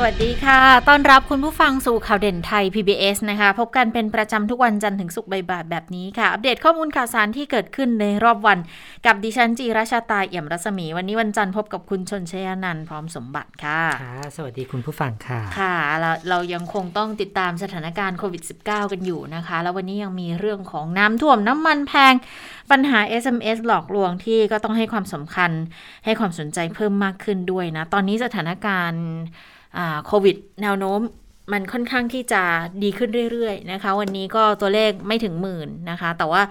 สวัสดีค่ะ ต้อนรับคุณผู้ฟังสู่ข่าวเด่นไทย PBS นะคะ พบกันเป็นประจำทุกวันจันทร์ถึงศุกร์บ่ายๆแบบนี้ค่ะ อัปเดตข้อมูลข่าวสารที่เกิดขึ้นในรอบวัน กับดิฉันจีราชาตาเอี่ยมรัศมี วันนี้วันจันทร์พบกับคุณชนชยานันท์พร้อมสมบัติค่ะค่ะ สวัสดีคุณผู้ฟังค่ะ ค่ะเราเรายังคงต้องติดตามสถานการณ์โควิด -19 กันอยู่นะคะ แล้ววันนี้ยังมีเรื่องของน้ำท่วมน้ำมันแพง ปัญหา SMS หลอกลวงที่ก็ต้องให้ความสำคัญ ให้ความสนใจเพิ่มมากขึ้นด้วยนะ ตอนนี้สถานการณ์ โควิดแนวโน้มมันค่อนข้างที่จะดีขึ้นเรื่อยๆนะคะ วันนี้ก็ตัวเลขไม่ถึงหมื่นนะคะ แต่ว่า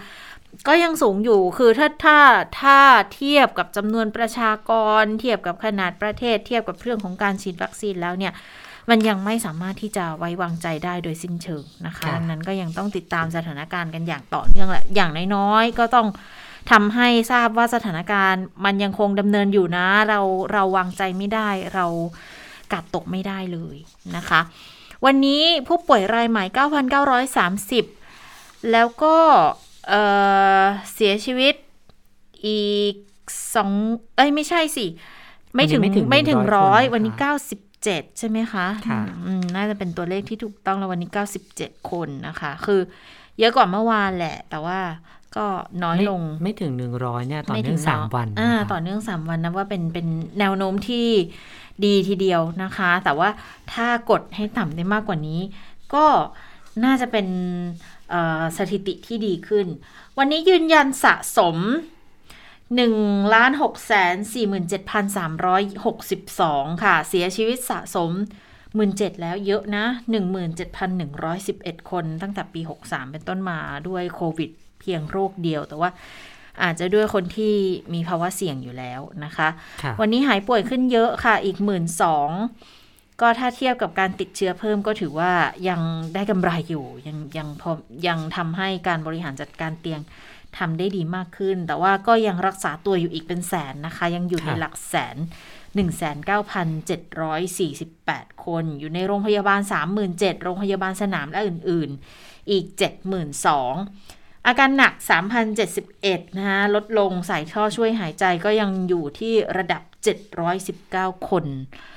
ก็ยังสูงอยู่คือถ้าถ้าถ้าเทียบกับจำนวนประชากร เทียบกับขนาดประเทศ เทียบกับเรื่องของการฉีดวัคซีนแล้วเนี่ย มันยังไม่สามารถที่จะไว้วางใจได้โดยสิ้นเชิงนะคะค่ะดังนั้นก็ยังต้องติดตามสถานการณ์กันอย่างต่อเนื่องแหละอย่างน้อยๆก็ต้องทำให้ทราบว่าสถานการณ์มันยังคงดำเนินอยู่นะ เราเราวางใจไม่ได้เรา กัดตกไม่ได้เลยนะคะ วันนี้ผู้ป่วยรายใหม่ 9,930 แล้วก็เอ่อเสียชีวิตอีกสองเอ้ยไม่ใช่สิ ไม่ถึงวันนี้ไม่ไม่ถึถึงงร้ร้ออยยคนวันนี้นะคะ97 ใช่ไหมคะค่ะอืมน่าจะเป็นตัวเลขที่ถูกต้องแล้ววันนี้ 97 คนนะคะ คือเยอะกว่าเมื่อวานแหละ แต่ว่า ก็น้อยไม่ลงไม่ถึงหนึ่งร้อยเนี่ยต่อไม่เนื่องสามวันอ่านะคะต่อเนื่องสามวันนะว่าเป็นเป็นแนวโน้มที่ดีทีเดียวนะคะ แต่ว่าถ้ากดให้ต่ำได้มากกว่านี้ ก็น่าจะเป็นเอ่อสถิติที่ดีขึ้น วันนี้ยืนยันสะสม1ล้าน6แสน47,362 ค่ะ เสียชีวิตสะสม 17,000 แล้วเยอะนะ 17,111 คนตั้งแต่ปี 63 เป็นต้นมาด้วยโควิดเพียงโรคเดียว แต่ว่าอาจจะด้วยคนที่มีภาวะเสี่ยงอยู่แล้วนะคะค่ะวันนี้หายป่วยขึ้นเยอะค่ะ อีกหมื่นสองก็ถ้าเทียบกับการติดเชื้อเพิ่มก็ถือว่ายังได้กำไรอยู่ ยังยังพอยังทำให้การบริหารจัดการเตียงทำได้ดีมากขึ้น แต่ว่าก็ยังรักษาตัวอยู่อีกเป็นแสนนะคะ ยังอยู่ในค่ะหลักแสน 19,748 คน อยู่ในโรงพยาบาล 37,000โรงพยาบาลสนามและอื่น ๆ อีก 72,000 อาการหนัก 3,071 นะคะลดลงใส่ท่อช่วยหายใจก็ยังอยู่ที่ระดับ 719 คน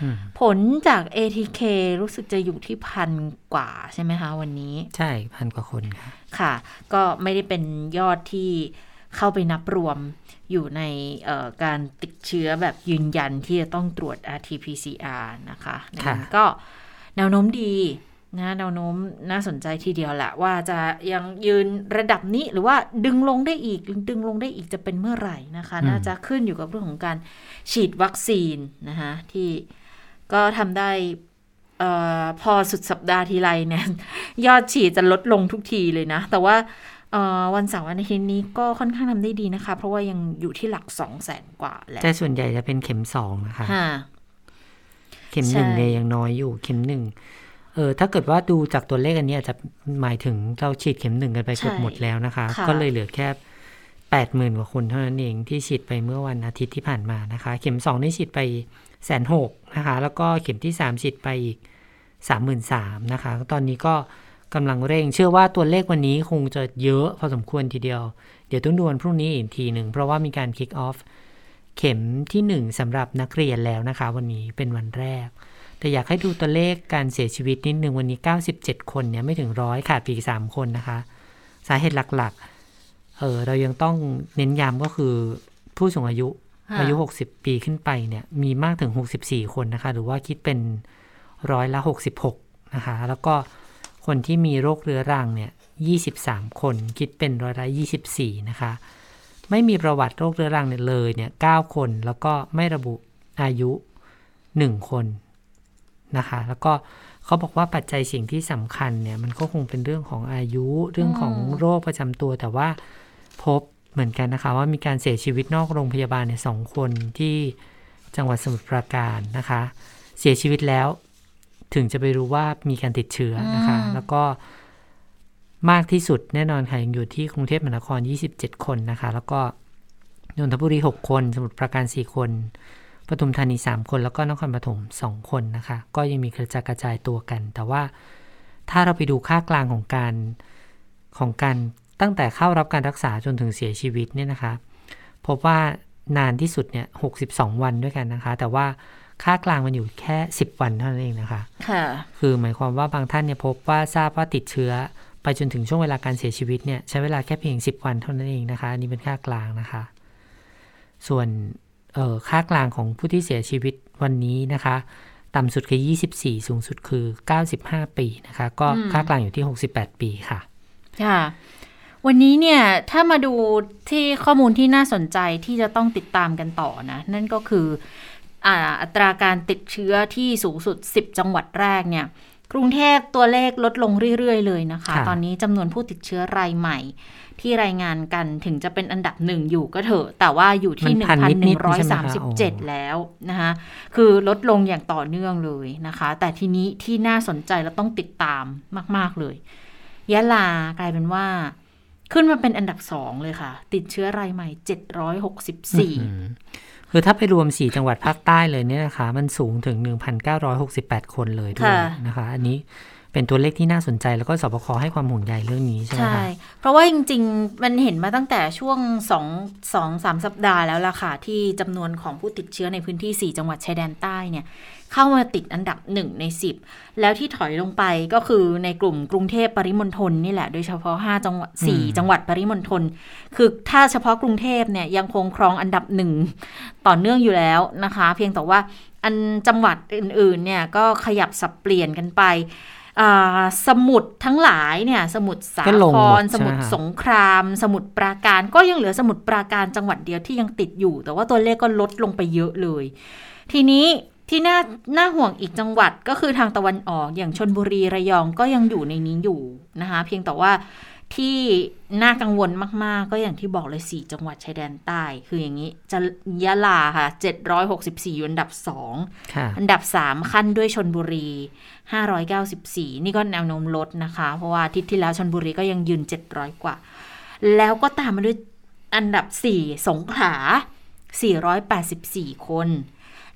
อืมผลจาก ATK รู้สึกจะอยู่ที่พันกว่าใช่ไหมคะวันนี้ ใช่พันกว่าคนค่ะค่ะ ก็ไม่ได้เป็นยอดที่เข้าไปนับรวมอยู่ในเอ่อการติดเชื้อแบบยืนยันที่จะต้องตรวจ RT-PCR นะคะดังนั้นก็แนวโน้มดี นะแนวโน้มน่าสนใจทีเดียวแหละว่าจะยังยืนระดับนี้หรือว่าดึงลงได้อีกดึงลงได้อีกจะเป็นเมื่อไหร่นะคะ น่าจะขึ้นอยู่กับเรื่องของการฉีดวัคซีนนะคะที่ก็ทำได้เออพอสุดสัปดาห์ทีไรเนี่ยยอดฉีดจะลดลงทุกทีเลยนะ แต่ว่าเอ่อวันเสาร์วันอาทิตย์นี้ก็ค่อนข้างทำได้ดีนะคะ เพราะว่ายังอยู่ที่หลักสองแสนกว่าแหละแต่ส่วนใหญ่จะเป็นเข็มสองนะคะค่ะเข็มหนึ่งใช่เนี่ยยังน้อยอยู่เข็มหนึ่ง เออถ้าเกิดว่าดูจากตัวเลขอันนี้อาจจะหมายถึงเราฉีดเข็มหนึ่งกันไปเกือบหมดแล้วนะคะค่ะก็เลยเหลือแค่แปดหมื่นกว่าคนเท่านั้นเองที่ฉีดไปเมื่อวันอาทิตย์ที่ผ่านมานะคะ เข็มสองนี่ฉีดไปแสนหกนะคะ แล้วก็เข็มที่สามฉีดไปอีกสามหมื่นสามนะคะ ตอนนี้ก็กำลังเร่ง เชื่อว่าตัวเลขวันนี้คงจะเยอะพอสมควรทีเดียว เดี๋ยวต้องดูวันพรุ่งนี้อีกทีหนึ่งเพราะว่ามีการ kick off เข็มที่หนึ่งสำหรับนักเรียนแล้วนะคะ วันนี้เป็นวันแรก แต่อยากให้ดูตัวเลขการเสียชีวิตนิดนึงวันนี้ 97 คนเนี่ยไม่ถึงร้อยขาดไปอีก3คนนะคะ สาเหตุหลักๆ เออเรายังต้องเน้นย้ำก็คือผู้สูงอายุค่ะอายุ 60 ปีขึ้นไปเนี่ยมีมากถึง 64 คนนะคะ หรือว่าคิดเป็นร้อยละ 66 นะคะ แล้วก็คนที่มีโรคเรื้อรังเนี่ย 23 คนคิดเป็นร้อยละ 24 นะคะ ไม่มีประวัติโรคเรื้อรังเนี่ยเลยเนี่ย 9 คนแล้วก็ไม่ระบุอายุ 1 คน นะคะ แล้วก็เขาบอกว่าปัจจัยสิ่งที่สำคัญเนี่ย มันก็คงเป็นเรื่องของอายุเรื่องของโรคประจำตัว แต่ว่าพบเหมือนกันนะคะ ว่ามีการเสียชีวิตนอกโรงพยาบาลเนี่ยสองคนที่จังหวัดสมุทรปราการนะคะ เสียชีวิตแล้วถึงจะไปรู้ว่ามีการติดเชื้อนะคะอืมแล้วก็มากที่สุดแน่นอนค่ะยังอยู่ที่กรุงเทพมหานคร 27 คนนะคะ แล้วก็นนทบุรี 6 คน สมุทรปราการ 4 คน ปทุมธานี 3 คน แล้วก็นครปฐม2 คนนะคะ ก็ยังมีกระจายกระจายตัวกัน แต่ว่าถ้าเราไปดูค่ากลางของการของการตั้งแต่เข้ารับการรักษาจนถึงเสียชีวิตเนี่ยนะคะ พบว่านานที่สุดเนี่ย62วันด้วยกันนะคะ แต่ว่าค่ากลางมันอยู่แค่ 10 วันเท่านั้นเองนะคะ ค่ะ คือหมายความว่าบางท่านเนี่ยพบว่าทราบว่าติดเชื้อไปจนถึงช่วงเวลาการเสียชีวิตเนี่ยใช้เวลาแค่เพียง 10 วันเท่านั้นเองนะคะอันนี้เป็นค่ากลางนะคะ ส่วน ค่ากลางของผู้ที่เสียชีวิตวันนี้นะคะ ต่ำสุดคือ 24 สูงสุดคือ 95 ปีนะคะ ก็ค่ากลางอยู่ที่ 68 ปีค่ะ ค่ะ วันนี้เนี่ยถ้ามาดูที่ข้อมูลที่น่าสนใจที่จะต้องติดตามกันต่อนะ นั่นก็คืออัตราการติดเชื้อที่สูงสุด 10 จังหวัดแรกเนี่ย กรุงเทพตัวเลขลดลงเรื่อย ๆ เลยนะคะ ตอนนี้จำนวนผู้ติดเชื้อรายใหม่ ที่รายงานกันถึงจะเป็นอันดับหนึ่งอยู่ก็เถอะ แต่ว่าอยู่ที่ 1,137 แล้วนะคะ คือลดลงอย่างต่อเนื่องเลยนะคะ แต่ทีนี้ที่น่าสนใจและต้องติดตามมาก ๆ เลย ยะลากลายเป็นว่า ขึ้นมาเป็นอันดับสองเลยค่ะ ติดเชื้อรายใหม่ 764 คือถ้าไปรวม 4 จังหวัดภาคใต้เลยเนี่ยนะคะ มันสูงถึง 1,968 คนเลยด้วยนะคะ อันนี้เป็นตัวเลขที่น่าสนใจแล้วก็สบคให้ความห่วงใยเรื่องนี้ใช่ไหมคะใช่ เพราะว่าจริง ๆ มันเห็นมาตั้งแต่ช่วง2องสองสามสัปดาห์แล้วล่ะค่ะ ที่จำนวนของผู้ติดเชื้อในพื้นที่ 4 จังหวัดชายแดนใต้เนี่ย เข้ามาติดอันดับ 1 ใน 10 แล้วที่ถอยลงไปก็คือในกลุ่มกรุงเทพปริมณฑลนี่แหละ โดยเฉพาะ5จังหวัด4จังหวัดปริมณฑลคือถ้าเฉพาะกรุงเทพเนี่ยยังคงครองอันดับหนึ่งต่อเนื่องอยู่แล้วนะคะ เพียงแต่ว่าอันจังหวัดอื่นๆเนี่ยก็ขยับสับเปลี่ยนกันไปสมุดทั้งหลายเนี่ยสมุดสาครสมุดสงคราม สมุดปราการ ก็ยังเหลือสมุดปราการจังหวัดเดียวที่ยังติดอยู่ แต่ว่าตัวเลขก็ลดลงไปเยอะเลย ทีนี้ ที่น่าน่าห่วงอีกจังหวัดก็คือทางตะวันออกอย่างชนบุรีระยองก็ยังอยู่ในนี้อยู่นะคะ เพียงแต่ว่าที่น่ากังวลมาก ๆ ก็อย่างที่บอกเลย 4 จังหวัดชายแดนใต้ คืออย่างนี้จะยะลาค่ะ 764 อยู่อันดับ 2 อันดับ 3 ขั้นด้วยชนบุรี 594 นี่ก็แนวโน้มลดนะคะ เพราะว่าทิศที่แล้วชนบุรีก็ยังยืน 700 กว่า แล้วก็ตามมาด้วยอันดับ 4 สงขลา484 คน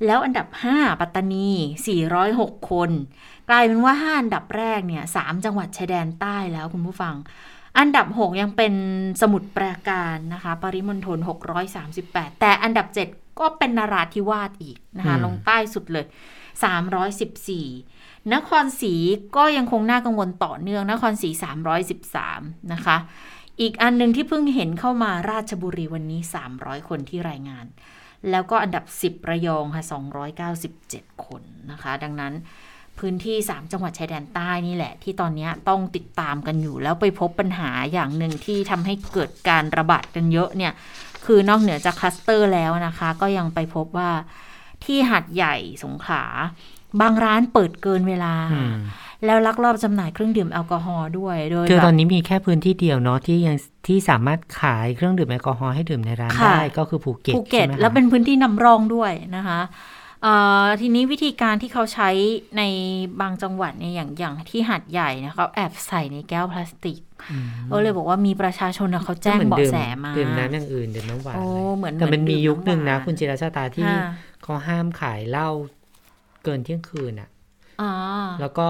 แล้วอันดับ 5 ปัตตานี 406 คน กลายเป็นว่า 5 อันดับแรกเนี่ย3จังหวัดชายแดนใต้แล้วคุณผู้ฟัง อันดับ 6 ยังเป็นสมุดปราการนะคะ ปริมณฑล638 แต่อันดับ 7 ก็เป็นนาราธิวาสอีกนะคะลงใต้สุดเลย 314 นครศรีก็ยังคงน่ากังวลต่อเนื่อง นครศรี313 นะคะอีกอันหนึ่งที่เพิ่งเห็นเข้ามาราชบุรีวันนี้ 300 คนที่รายงาน แล้วก็อันดับ 10 ระยองค่ะ 297 คนนะคะ ดังนั้นพื้นที่ 3 จังหวัดชายแดนใต้นี่แหละ ที่ตอนนี้ต้องติดตามกันอยู่ แล้วไปพบปัญหาอย่างหนึ่งที่ทำให้เกิดการระบาดกันเยอะเนี่ย คือนอกเหนือจากคลัสเตอร์แล้วนะคะ ก็ยังไปพบว่าที่หัดใหญ่สงขลาบางร้านเปิดเกินเวลา แล้วลักลอบจำหน่ายเครื่องดื่มแอลกอฮอล์ด้วยโดยคือตอนนี้มีแค่พื้นที่เดียวเนาะที่ยังที่สามารถขายเครื่องดื่มแอลกอฮอล์ให้ดื่มในร้านได้ก็คือภูเก็ตภูเก็ตแล้วเป็นพื้นที่นำร่องด้วยนะคะทีนี้วิธีการที่เขาใช้ในบางจังหวัดเนี่ยอย่างอย่างที่หาดใหญ่นะเขาแอบใส่ในแก้วพลาสติกก็เลยบอกว่ามีประชาชนเขาแจ้งเบาะแสมาดื่มน้ำอย่างอื่นดื่มน้ำหวานเหมือนแต่มันมียุคหนึ่งนะ คุณจิรัชตาที่เขาห้ามขายเหล้าเกินเที่ยงคืนอะแล้วก็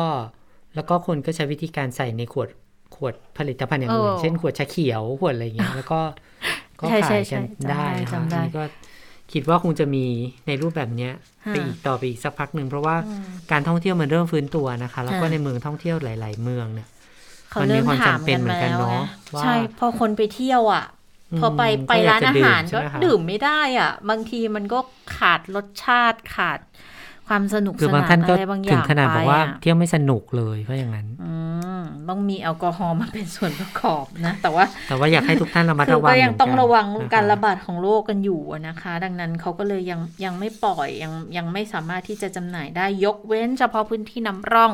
แล้วก็คนก็ใช้วิธีการใส่ในขวดขวดผลิตภัณฑ์อย่างอื่น เช่นขวดชาเขียวขวดอะไรเงี้ย แล้วก็ก็ขายกันได้ครับนี่ก็คิดว่าคงจะมีในรูปแบบนี้ไปอีกต่อไปอีกสักพักหนึ่งเพราะว่าการท่องเที่ยวมันเริ่มฟื้นตัวนะคะ แล้วก็ในเมืองท่องเที่ยวหลาย ๆ เมืองเนี่ยมันมีความจำเป็นเหมือนกันเนาะใช่พอคนไปเที่ยวอะ พอไปไปร้านอาหารก็ดื่มไม่ได้อะ บางทีมันก็ขาดรสชาติขาด ความสนุกสนานอะไรบางอย่างถึงขนาดบอกว่าเที่ยวไม่สนุกเลยเพราะอย่างนั้นต้องมีแอลกอฮอล์มาเป็นส่วนประกอบนะ แต่ว่า แต่ว่าอยากให้ทุกท่านระมัดระวังก็ยังต้องระวังการระบาดของโรคกันอยู่นะคะ ดังนั้นเขาก็เลยยังยังไม่ปล่อยยังยังไม่สามารถที่จะจำหน่ายได้ยกเว้น เฉพาะพื้นที่นำร่อง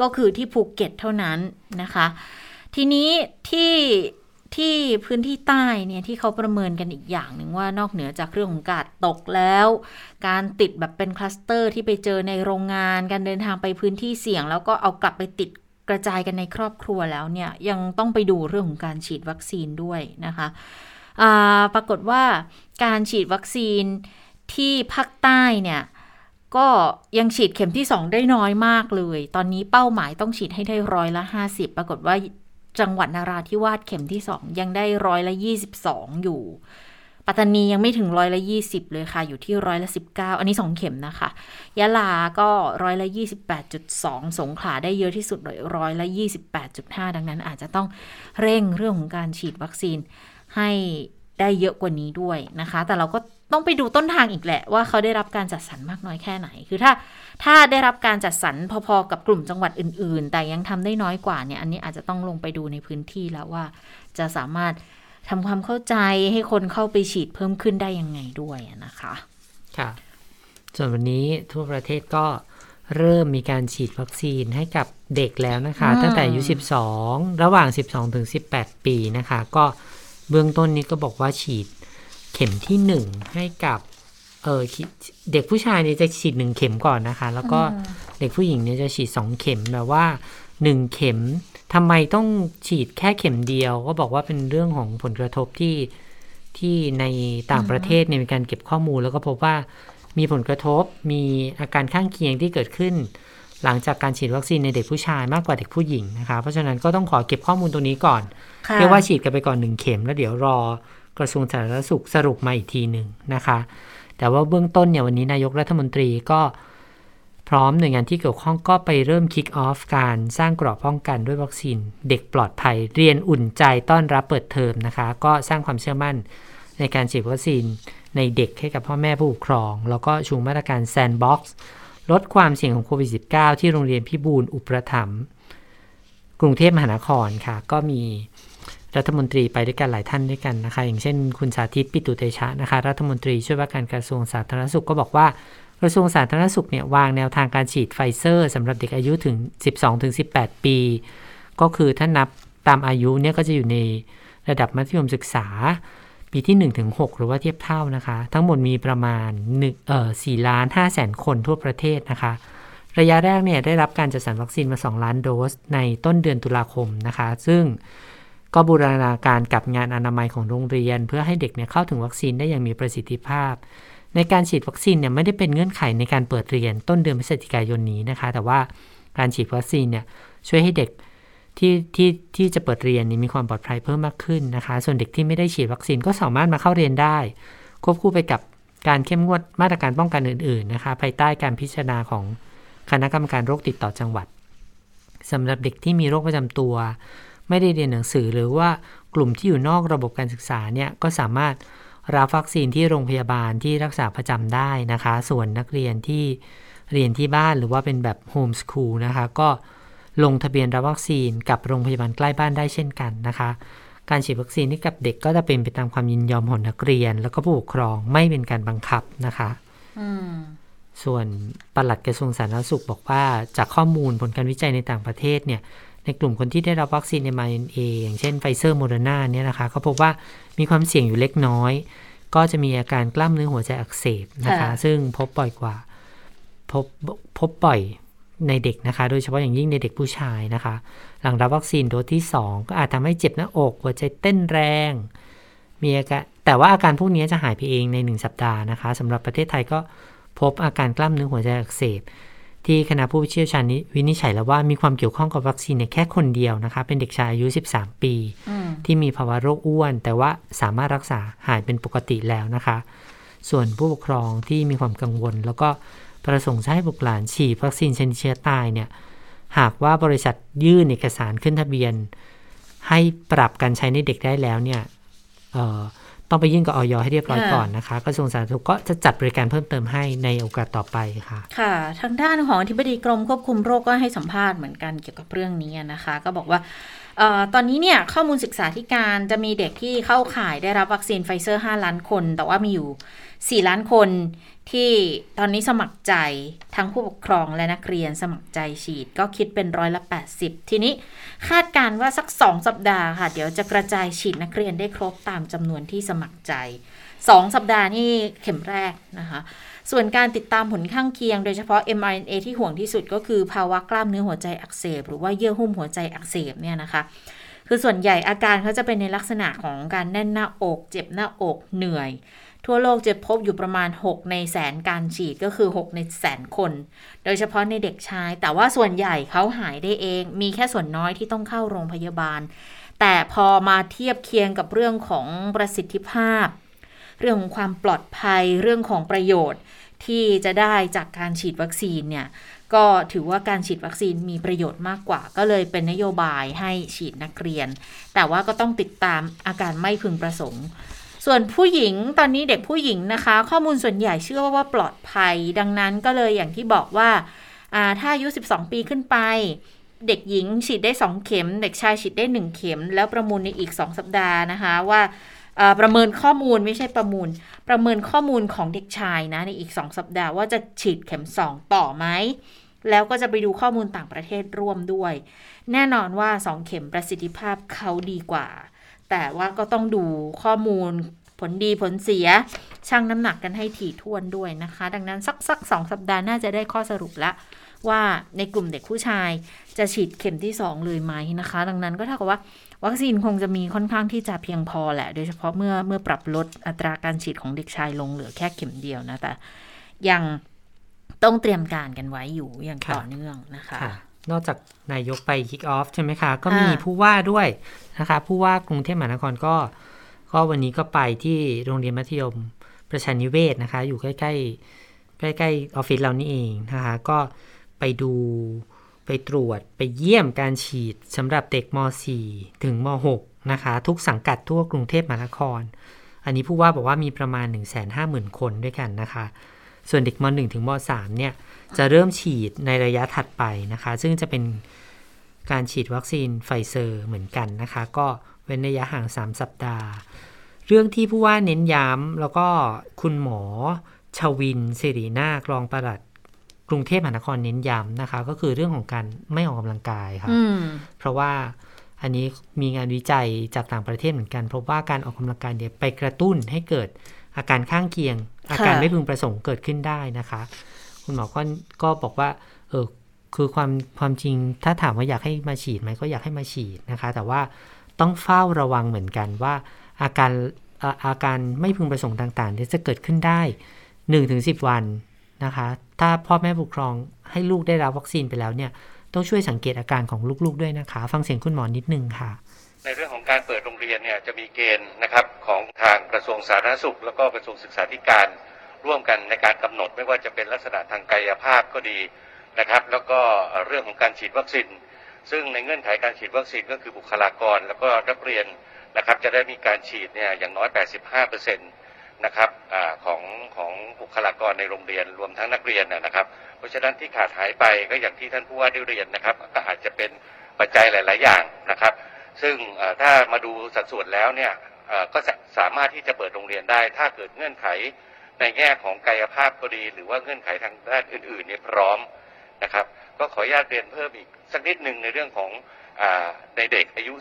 ก็คือที่ภูเก็ตเท่านั้นนะคะ ทีนี้ที่ ที่พื้นที่ใต้เนี่ยที่เขาประเมินกันอีกอย่างหนึ่งว่านอกเหนือจากเรื่องของการ์ดตกแล้ว การติดแบบเป็นคลัสเตอร์ที่ไปเจอในโรงงาน การเดินทางไปพื้นที่เสี่ยง แล้วก็เอากลับไปติดกระจายกันในครอบครัวแล้วเนี่ยยังต้องไปดูเรื่องของการฉีดวัคซีนด้วยนะคะปรากฏว่าการฉีดวัคซีนที่ภาคใต้เนี่ยก็ยังฉีดเข็มที่ 2 ได้น้อยมากเลย ตอนนี้เป้าหมายต้องฉีดให้ได้ร้อยละ 50 ปรากฏว่า จังหวัดนราธิวาสเข็มที่2ยังได้ร้อยละ22อยู่ ปัตตานียังไม่ถึงร้อยละยี่สิบเลยค่ะ อยู่ที่ร้อยละสิบเก้าอันนี้สองเข็มนะคะ ยะลาก็ร้อยละยี่สิบแปดจุดสองสงขลาได้เยอะที่สุดเลยร้อยละยี่สิบแปดจุดห้าดังนั้นอาจจะต้องเร่งเรื่องของการฉีดวัคซีนให้ได้เยอะกว่านี้ด้วยนะคะ แต่เราก็ ต้องไปดูต้นทางอีกแหละว่าเขาได้รับการจัดสรรมากน้อยแค่ไหน คือถ้าถ้าได้รับการจัดสรรพอๆกับกลุ่มจังหวัดอื่น ๆ แต่ยังทำได้น้อยกว่าเนี่ยอันนี้อาจจะต้องลงไปดูในพื้นที่แล้วว่า จะสามารถทำความเข้าใจให้คนเข้าไปฉีดเพิ่มขึ้นได้ยังไงด้วยนะคะค่ะส่วนวันนี้ทั่วประเทศก็เริ่มมีการฉีดวัคซีนให้กับเด็กแล้วนะคะอืมตั้งแต่อายุ 12 ระหว่าง 12 ถึง 18 ปีนะคะ ก็เบื้องต้นนี้ก็บอกว่าฉีด เข็มที่1ให้กับเออฉีดเด็กผู้ชายเนี่ยจะฉีด1เข็มก่อนนะคะ แล้วก็เด็กผู้หญิงเนี่ยจะฉีด2เข็มแบบว่า1เข็มทำไมต้องฉีดแค่เข็มเดียว ก็บอกว่าเป็นเรื่องของผลกระทบที่ที่ในต่างประเทศเนี่ยมีการเก็บข้อมูล แล้วก็พบว่ามีผลกระทบมีอาการข้างเคียงที่เกิดขึ้น หลังจากการฉีดวัคซีนในเด็กผู้ชายมากกว่าเด็กผู้หญิงนะคะ เพราะฉะนั้นก็ต้องขอเก็บข้อมูลตรงนี้ก่อนค่ะเรียกว่าฉีดกันไปก่อนหนึ่งเข็มแล้วเดี๋ยวรอ กระทรวงสาธารณสุขสรุปมาอีกทีหนึ่งนะคะ แต่ว่าเบื้องต้นเนี่ยวันนี้นายกรัฐมนตรีก็พร้อมหน่วยงานที่เกี่ยวข้องก็ไปเริ่ม kick off การสร้างเกราะป้องกันด้วยวัคซีน เด็กปลอดภัยเรียนอุ่นใจต้อนรับเปิดเทอมนะคะ ก็สร้างความเชื่อมั่นในการฉีดวัคซีนในเด็กให้กับพ่อแม่ผู้ปกครอง แล้วก็ชูมาตรการ sandbox ลดความเสี่ยงของโควิด -19 ที่โรงเรียนพิบูลอุปถัมภ์กรุงเทพมหานครค่ะ ก็มี รัฐมนตรีไปด้วยกันหลายท่านด้วยกันนะคะ อย่างเช่น คุณสาธิตปิตุเตชะนะคะ รัฐมนตรีช่วยว่าการกระทรวงสาธารณสุขก็บอกว่ากระทรวงสาธารณสุขเนี่ยวางแนวทางการฉีดไฟเซอร์สำหรับเด็กอายุถึง 12-18 ปี ก็คือถ้านับตามอายุเนี่ยก็จะอยู่ในระดับมัธยมศึกษา ปีที่ 1-6 หรือว่าเทียบเท่านะคะ ทั้งหมดมีประมาณ1เอ่อ4ล้าน5แสนคนทั่วประเทศนะคะ ระยะแรกเนี่ยได้รับการจัดสรรวัคซีนมา 2 ล้านโดสในต้นเดือนตุลาคมนะคะ ซึ่ง ก็บูรณาการกับงานอนามัยของโรงเรียน เพื่อให้เด็กเนี่ยเข้าถึงวัคซีนได้อย่างมีประสิทธิภาพ ในการฉีดวัคซีนเนี่ยไม่ได้เป็นเงื่อนไขในการเปิดเรียนต้นเดือนพฤศจิกายนนี้นะคะ แต่ว่าการฉีดวัคซีนเนี่ยช่วยให้เด็กที่ที่ที่จะเปิดเรียนนี่มีความปลอดภัยเพิ่มมากขึ้นนะคะ ส่วนเด็กที่ไม่ได้ฉีดวัคซีนก็สามารถมาเข้าเรียนได้ ควบคู่ไปกับการเข้มงวดมาตรการป้องกันอื่น ๆ นะคะ ภายใต้การพิจารณาของคณะกรรมการโรคติดต่อจังหวัดสำหรับเด็กที่มีโรคประจำตัว ไม่ได้เรียนหนังสือหรือว่ากลุ่มที่อยู่นอกระบบการศึกษาเนี่ยก็สามารถรับวัคซีนที่โรงพยาบาลที่รักษาประจำได้นะคะ ส่วนนักเรียนที่เรียนที่บ้านหรือว่าเป็นแบบ homeschool นะคะก็ลงทะเบียนรับวัคซีนกับโรงพยาบาลใกล้บ้านได้เช่นกันนะคะ การฉีดวัคซีนให้กับเด็กก็จะเป็นไปตามความยินยอมของนักเรียน แล้วก็ผู้ปกครองไม่เป็นการบังคับนะคะอืมส่วนปลัดกระทรวงสาธารณสุขบอกว่าจากข้อมูลผลการวิจัยในต่างประเทศเนี่ย ในกลุ่มคนที่ได้รับวัคซีน mRNA อย่างเช่นไฟเซอร์โมเดอร์นาเนี่ยนะคะเขาพบว่ามีความเสี่ยงอยู่เล็กน้อย ก็จะมีอาการกล้ามเนื้อหัวใจอักเสบนะคะค่ะซึ่งพบบ่อยกว่า พบพบบ่อยในเด็กนะคะ โดยเฉพาะอย่างยิ่งในเด็กผู้ชายนะคะ หลังรับวัคซีนโดสที่ 2 ก็อาจทำให้เจ็บหน้าอก หัวใจเต้นแรง มีอาการแต่ว่าอาการพวกนี้จะหายไปเองใน 1 สัปดาห์นะคะสำหรับประเทศไทยก็พบอาการกล้ามเนื้อหัวใจอักเสบ ที่คณะผู้เชี่ยวชาญนี้วินิจฉัยแล้วว่ามีความเกี่ยวข้องกับวัคซีนเนี่ยแค่คนเดียวนะคะ เป็นเด็กชายอายุ 13 ปีอืมที่มีภาวะโรคอ้วน แต่ว่าสามารถรักษาหายเป็นปกติแล้วนะคะ ส่วนผู้ปกครองที่มีความกังวล แล้วก็ประสงค์จะให้บุตรหลานฉีดวัคซีนชนิดเชื้อตายเนี่ยหากว่าบริษัทยื่นเอกสารขึ้นทะเบียน ให้ปรับการใช้ในเด็กได้แล้วเนี่ยเอ่อ ต้องไปยื่นกับออยให้เรียบร้อยค่ะก่อนนะคะกระทรวงสาธารณสุขก็จะจัดบริการเพิ่มเติมให้ในโอกาสต่อไปค่ะ ค่ะ ทางด้านของอธิบดีกรมควบคุมโรคก็ให้สัมภาษณ์เหมือนกันเกี่ยวกับเรื่องนี้นะคะ ก็บอกว่าเออตอนนี้เนี่ยข้อมูลศึกษาธิการจะมีเด็กที่เข้าข่ายได้รับวัคซีนไฟเซอร์ 5 ล้านคน แต่ว่ามีอยู่ 4 ล้านคน ที่ตอนนี้สมัครใจทั้งผู้ปกครองและนักเรียนสมัครใจฉีดก็คิดเป็นร้อยละ 80 ทีนี้คาดการณ์ว่าสัก 2 สัปดาห์ค่ะ เดี๋ยวจะกระจายฉีดนักเรียนได้ครบตามจำนวนที่สมัครใจ 2 สัปดาห์นี่เข็มแรกนะคะ ส่วนการติดตามผลข้างเคียงโดยเฉพาะ mRNA ที่ห่วงที่สุดก็คือภาวะกล้ามเนื้อหัวใจอักเสบ หรือว่าเยื่อหุ้มหัวใจอักเสบเนี่ยนะคะคือส่วนใหญ่อาการเขาจะเป็นในลักษณะของการแน่นหน้าอก เจ็บหน้าอกเหนื่อย ทั่วโลกจะพบอยู่ประมาณ 6 ในแสนการฉีดก็คือ 6 ในแสนคน โดยเฉพาะในเด็กชาย แต่ว่าส่วนใหญ่เขาหายได้เอง มีแค่ส่วนน้อยที่ต้องเข้าโรงพยาบาล แต่พอมาเทียบเคียงกับเรื่องของประสิทธิภาพ เรื่องของความปลอดภัยเรื่องของประโยชน์ที่จะได้จากการฉีดวัคซีนเนี่ยก็ถือว่าการฉีดวัคซีนมีประโยชน์มากกว่า ก็เลยเป็นนโยบายให้ฉีดนักเรียน แต่ว่าก็ต้องติดตามอาการไม่พึงประสงค์ ส่วนผู้หญิงตอนนี้เด็กผู้หญิงนะคะ ข้อมูลส่วนใหญ่เชื่อว่าปลอดภัย ดังนั้นก็เลยอย่างที่บอกว่าถ้าอายุ 12 ปีขึ้นไป เด็กหญิงฉีดได้ 2 เข็ม เด็กชายฉีดได้ 1 เข็ม แล้วประมูลในอีก 2 สัปดาห์นะคะว่าประเมินข้อมูลไม่ใช่ประมูล ประเมินข้อมูลของเด็กชายนะในอีก 2 สัปดาห์ว่าจะฉีดเข็ม 2 ต่อไหมแล้วก็จะไปดูข้อมูลต่างประเทศร่วมด้วย แน่นอนว่า 2 เข็มประสิทธิภาพเขาดีกว่า แต่ว่าก็ต้องดูข้อมูลผลดีผลเสียชั่งน้ำหนักกันให้ถี่ถ้วนด้วยนะคะ ดังนั้นสักสักสองสัปดาห์น่าจะได้ข้อสรุปแล้วว่าในกลุ่มเด็กผู้ชายจะฉีดเข็มที่ 2 เลยไหมนะคะ ดังนั้นก็เท่ากับว่าวัคซีนคงจะมีค่อนข้างที่จะเพียงพอแหละ โดยเฉพาะเมื่อเมื่อปรับลดอัตราการฉีดของเด็กชายลงเหลือแค่เข็มเดียวนะแต่ยังต้องเตรียมการกันไว้อยู่อย่างต่อเนื่องนะคะคะ นอกจากนายกไปคิกออฟใช่ไหมคะ ก็มีผู้ว่าด้วยนะคะ ผู้ว่ากรุงเทพมหานครก็ ก็วันนี้ก็ไปที่โรงเรียนมัธยมประชานิเวศนะคะ อยู่ใกล้ ๆ ใกล้ๆออฟฟิศเรานี่เองนะคะ ก็ไปดูไปตรวจไปเยี่ยมการฉีดสำหรับเด็กม .4 ถึงม .6 นะคะ ทุกสังกัดทั่วกรุงเทพมหานคร อันนี้ผู้ว่าบอกว่ามีประมาณ 150,000 คนด้วยกันนะคะ ส่วนเด็กม .1 ถึงม .3 เนี่ย จะเริ่มฉีดในระยะถัดไปนะคะ ซึ่งจะเป็นการฉีดวัคซีนไฟเซอร์เหมือนกันนะคะ ก็เว้นระยะห่าง 3 สัปดาห์ เรื่องที่ผู้ว่าเน้นย้ำแล้วก็คุณหมอชวินสิรินาครองประหลัดกรุงเทพมหานครเน้นย้ำนะคะ ก็คือเรื่องของการไม่ออกกำลังกายค่ะเพราะว่าอันนี้มีงานวิจัยจากต่างประเทศเหมือนกันพบว่าการออกกำลังกายเนี่ยไปกระตุ้นให้เกิดอาการข้างเคียง อาการไม่พึงประสงค์เกิดขึ้นได้นะคะ คุณหมอก็ก็บอกว่าเออคือความความจริงถ้าถามว่าอยากให้มาฉีดไหมก็อยากให้มาฉีดนะคะ แต่ว่าต้องเฝ้าระวังเหมือนกันว่า อาการอาการไม่พึงประสงค์ต่างๆจะเกิดขึ้นได้ 1-10 วันนะคะ ถ้าพ่อแม่ผู้ปกครองให้ลูกได้รับวัคซีนไปแล้วเนี่ยต้องช่วยสังเกตอาการของลูกๆด้วยนะคะ ฟังเสียงคุณหมอนิดนึงค่ะ ในเรื่องของการเปิดโรงเรียนเนี่ยจะมีเกณฑ์นะครับของทางกระทรวงสาธารณสุข แล้วก็กระทรวงศึกษาธิการ ร่วมกันในการกำหนดไม่ว่าจะเป็นลักษณะทางกายภาพก็ดีนะครับ แล้วก็เรื่องของการฉีดวัคซีนซึ่งในเงื่อนไขการฉีดวัคซีนก็คือบุคลากร แล้วก็นักเรียนนะครับจะได้มีการฉีดเนี่ยอย่างน้อย 85%นะครับอของของบุคลากรในโรงเรียนรวมทั้งนักเรียนนะครับ เพราะฉะนั้นที่ขาดหายไปก็อย่างที่ท่านผู้ว่าได้เรียนนะครับ ก็อาจจะเป็นปัจจัยหลาย ๆ อย่างนะครับ ซึ่งถ้ามาดูสัดส่วนแล้วเนี่ยก็สามารถที่จะเปิดโรงเรียนได้ ถ้าเกิดเงื่อนไข ในแง่ของกายภาพก็ดี หรือว่าเงื่อนไขทางด้านอื่นๆเนี่ยพร้อมนะครับ ก็ขออนุญาตเรียนเพิ่มอีกสักนิดหนึ่งในเรื่องของอในเด็กอายุ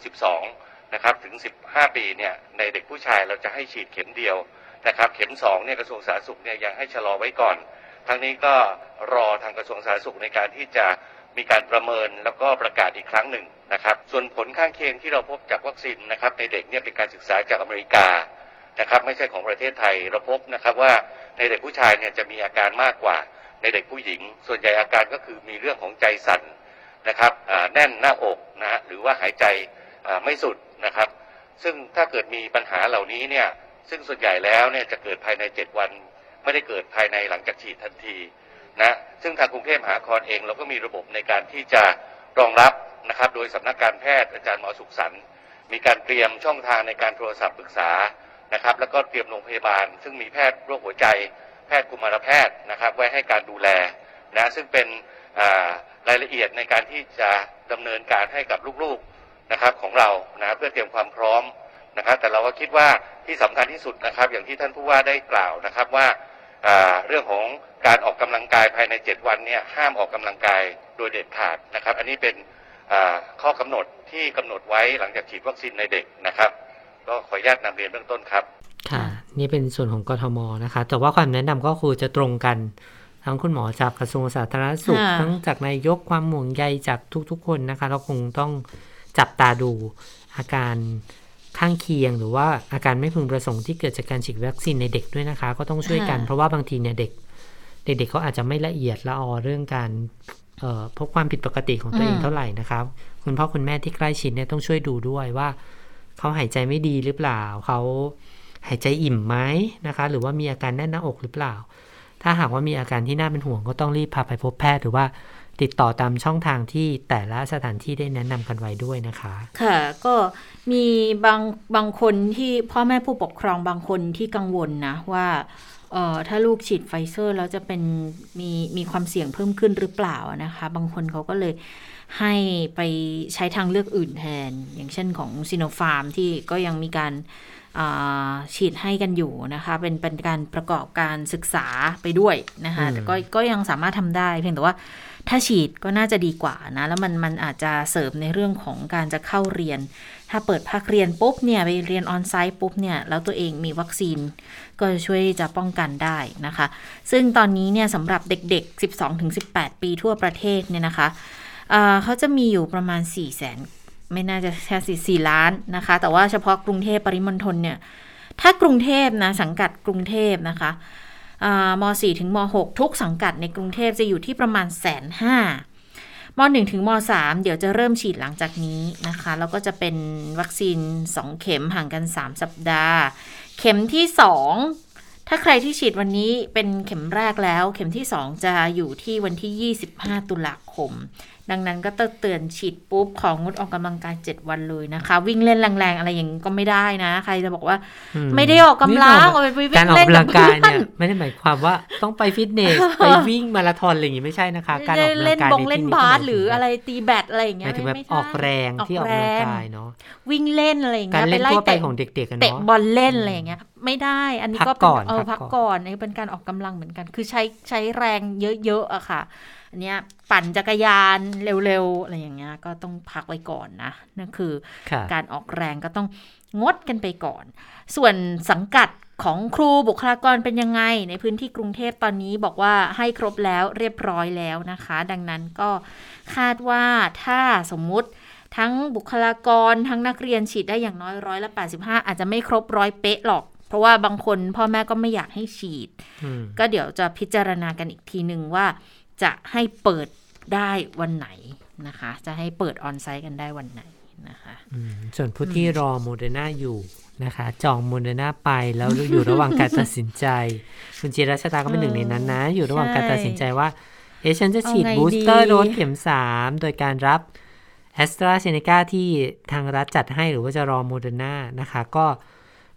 12 นะครับ ถึง 15 ปีเนี่ยในเด็กผู้ชายเราจะให้ฉีดเข็มเดียวนะครับ เข็ม2เนี่ยกระทรวงสาธารณสุขเนี่ยยังให้ชะลอไว้ก่อน ทั้งนี้ก็รอทางกระทรวงสาธารณสุขในการที่จะมีการประเมินแล้วก็ประกาศอีกครั้งหนึ่งนะครับ ส่วนผลข้างเคียงที่เราพบจากวัคซีนนะครับในเด็กเนี่ยเป็นการศึกษาจากอเมริกา นะครับไม่ใช่ของประเทศไทยเราพบนะครับว่าในเด็กผู้ชายเนี่ยจะมีอาการมากกว่าในเด็กผู้หญิง ส่วนใหญ่อาการก็คือมีเรื่องของใจสั่นนะครับแน่นหน้าอกนะฮะหรือว่าหายใจไม่สุดนะครับ ซึ่งถ้าเกิดมีปัญหาเหล่านี้เนี่ยซึ่งส่วนใหญ่แล้วเนี่ยจะเกิดภายใน 7 วัน ไม่ได้เกิดภายในหลังจากฉีดทันทีนะซึ่งทางกรุงเทพมหานครเองเราก็มีระบบในการที่จะรองรับนะครับ โดยสำนักการแพทย์อาจารย์หมอสุขสันต์มีการเตรียมช่องทางในการโทรศัพท์ปรึกษา นะครับ แล้วก็เตรียมโรงพยาบาล ซึ่งมีแพทย์โรคหัวใจ แพทย์กุมารแพทย์นะครับ ไว้ให้การดูแลนะซึ่งเป็นรายละเอียดในการที่จะดำเนินการให้กับลูกๆนะครับของเรานะเพื่อเตรียมความพร้อมนะครับ แต่เราก็คิดว่าที่สำคัญที่สุดนะครับ อย่างที่ท่านผู้ว่าได้กล่าวนะครับว่าเรื่องของการออกกำลังกายภายใน 7 วันเนี่ยห้ามออกกำลังกายโดยเด็ดขาดนะครับ อันนี้เป็นข้อกำหนดที่กำหนดไว้หลังจากฉีดวัคซีนในเด็กนะครับ ก็ขออนุญาตนำเรียนเบื้องต้นครับ ค่ะ นี่เป็นส่วนของกทมนะคะ แต่ว่าความแนะนำก็คือจะตรงกัน ทั้งคุณหมอจากกระทรวงสาธารณสุข ทั้งจากนายกความห่วงใยจากทุกๆ คนนะคะ เราคงต้องจับตาดูอาการข้างเคียงหรือว่าอาการไม่พึงประสงค์ที่เกิดจากการฉีดวัคซีนในเด็กด้วยนะคะ ก็ต้องช่วยกันค่ะเพราะว่าบางทีเนี่ยเด็ก เด็กๆเขาอาจจะไม่ละเอียดละออเรื่องการเอ่อพบความผิดปกติของตัวเองอืมเท่าไหร่นะครับ คุณพ่อคุณแม่ที่ใกล้ชิดเนี่ยต้องช่วยดูด้วยว่า เขาหายใจไม่ดีหรือเปล่า เขาหายใจอิ่มไหมนะคะ หรือว่ามีอาการแน่นหน้าอกหรือเปล่า ถ้าหากว่ามีอาการที่น่าเป็นห่วงก็ต้องรีบพาไปพบแพทย์หรือว่าติดต่อตามช่องทางที่แต่ละสถานที่ได้แนะนำกันไว้ด้วยนะคะ ค่ะ ก็มีบางบางคนที่พ่อแม่ผู้ปกครองบางคนที่กังวลนะว่าเอ่อถ้าลูกฉีดไฟเซอร์แล้วจะเป็นมีมีความเสี่ยงเพิ่มขึ้นหรือเปล่านะคะ บางคนเขาก็เลย ให้ไปใช้ทางเลือกอื่นแทน อย่างเช่นของซีโนฟาร์มที่ก็ยังมีการอ่าฉีดให้กันอยู่นะคะ เป็นเป็นการประกอบการศึกษาไปด้วยนะคะอืมแต่ก็ก็ยังสามารถทำได้เพียงแต่ว่าถ้าฉีดก็น่าจะดีกว่านะ แล้วมันมันอาจจะเสริมในเรื่องของการจะเข้าเรียน ถ้าเปิดภาคเรียนปุ๊บเนี่ยไปเรียนออนไซต์ปุ๊บเนี่ยแล้วตัวเองมีวัคซีนก็จะช่วยจะป้องกันได้นะคะ ซึ่งตอนนี้เนี่ยสำหรับเด็กๆ 12-18 ปีทั่วประเทศเนี่ยนะคะ เขาจะมีอยู่ประมาณ4 0 0แสนไม่น่าจะแค่สี่สี่ล้านนะคะ แต่ว่าเฉพาะกรุงเทพปริมณฑลเนี่ย ถ้ากรุงเทพนะสังกัดกรุงเทพนะคะม 4 ถึงม 6 ทุกสังกัดในกรุงเทพจะอยู่ที่ประมาณแสนห้าม1ถึงม3เดี๋ยวจะเริ่มฉีดหลังจากนี้นะคะ แล้วก็จะเป็นวัคซีน 2 เข็มห่างกัน 3 สัปดาห์ เข็มที่ 2 ถ้าใครที่ฉีดวันนี้เป็นเข็มแรกแล้ว เข็มที่ 2 จะอยู่ที่วันที่ 25 ตุลาคม ดังนั้นก็ต้องเตือนฉีดปุ๊บของงดออกกำลังกาย 7 วันเลยนะคะ วิ่งเล่นแรงๆ อะไรอย่างนี้ก็ไม่ได้นะ ใครจะบอกว่าอืไม่ได้ออกกำลังเอาไปวิ่งการออกเล่นกำกัลับงเพื่กาอยเนี่ยนไม่ได้หมายความว่าต้องไปฟิตเนสไปวิ่งมาราธอนอะไรอย่างนี้ไม่ใช่นะคะ การออกกำลัเล่งนกายบงในเล่นที่นี้บาสก็มยถึงหรืออะไรตีแบดอะไรอย่างหเงี้มายยถึงแบบไม่ใช่ออกแรงที่ออกกำลังกายเนาะวิ่งเล่นอะไรอย่างกาเงี้รยเล่นไล่ทั่วไปเตะของเด็กๆกันเตะเนาะบอลเล่นอะไรอย่างเงี้ยไม่ได้ อันนี้พักก็เป็นก่อนเออพัพักกก่ก่ออนนอันนี้เป็นการออกกำลังเหมือนกัน คือใช้ใช้แรงเยอะๆอะค่ะ อันเนี้ยปั่นจักรยานเร็วๆอะไรอย่างเงี้ยก็ต้องพักไว้ก่อนนะนั่นคือค่ะการออกแรงก็ต้องงดกันไปก่อน ส่วนสังกัดของครูบุคลากรเป็นยังไง ในพื้นที่กรุงเทพตอนนี้บอกว่าให้ครบแล้วเรียบร้อยแล้วนะคะ ดังนั้นก็คาดว่าถ้าสมมุติทั้งบุคลากรทั้งนักเรียนฉีดได้อย่างน้อยร้อยละ 85 อาจจะไม่ครบร้อยเป๊ะหรอก เพราะว่าบางคนพ่อแม่ก็ไม่อยากให้ฉีดอืมก็เดี๋ยวจะพิจารณากันอีกทีหนึ่งว่า จะให้เปิดได้วันไหนนะคะ จะให้เปิด on-site กันได้วันไหนนะคะอืมส่วนผู้ที่รอโมเดอร์นาอยู่นะคะ จองโมเดอร์นาไปแล้วอยู่ระหว่างการตัดสินใจ คุณจิรัชตาก็เป็นหนึ่งในนั้นนะ อยู่ระหว่างการตัดสินใจว่า เอ๊ะฉันจะฉีดเอาไง booster dose เข็ม3โดยการรับแอสตราเซเนกาที่ทางรัฐจัดให้หรือว่าจะรอโมเดอร์นานะคะ ก็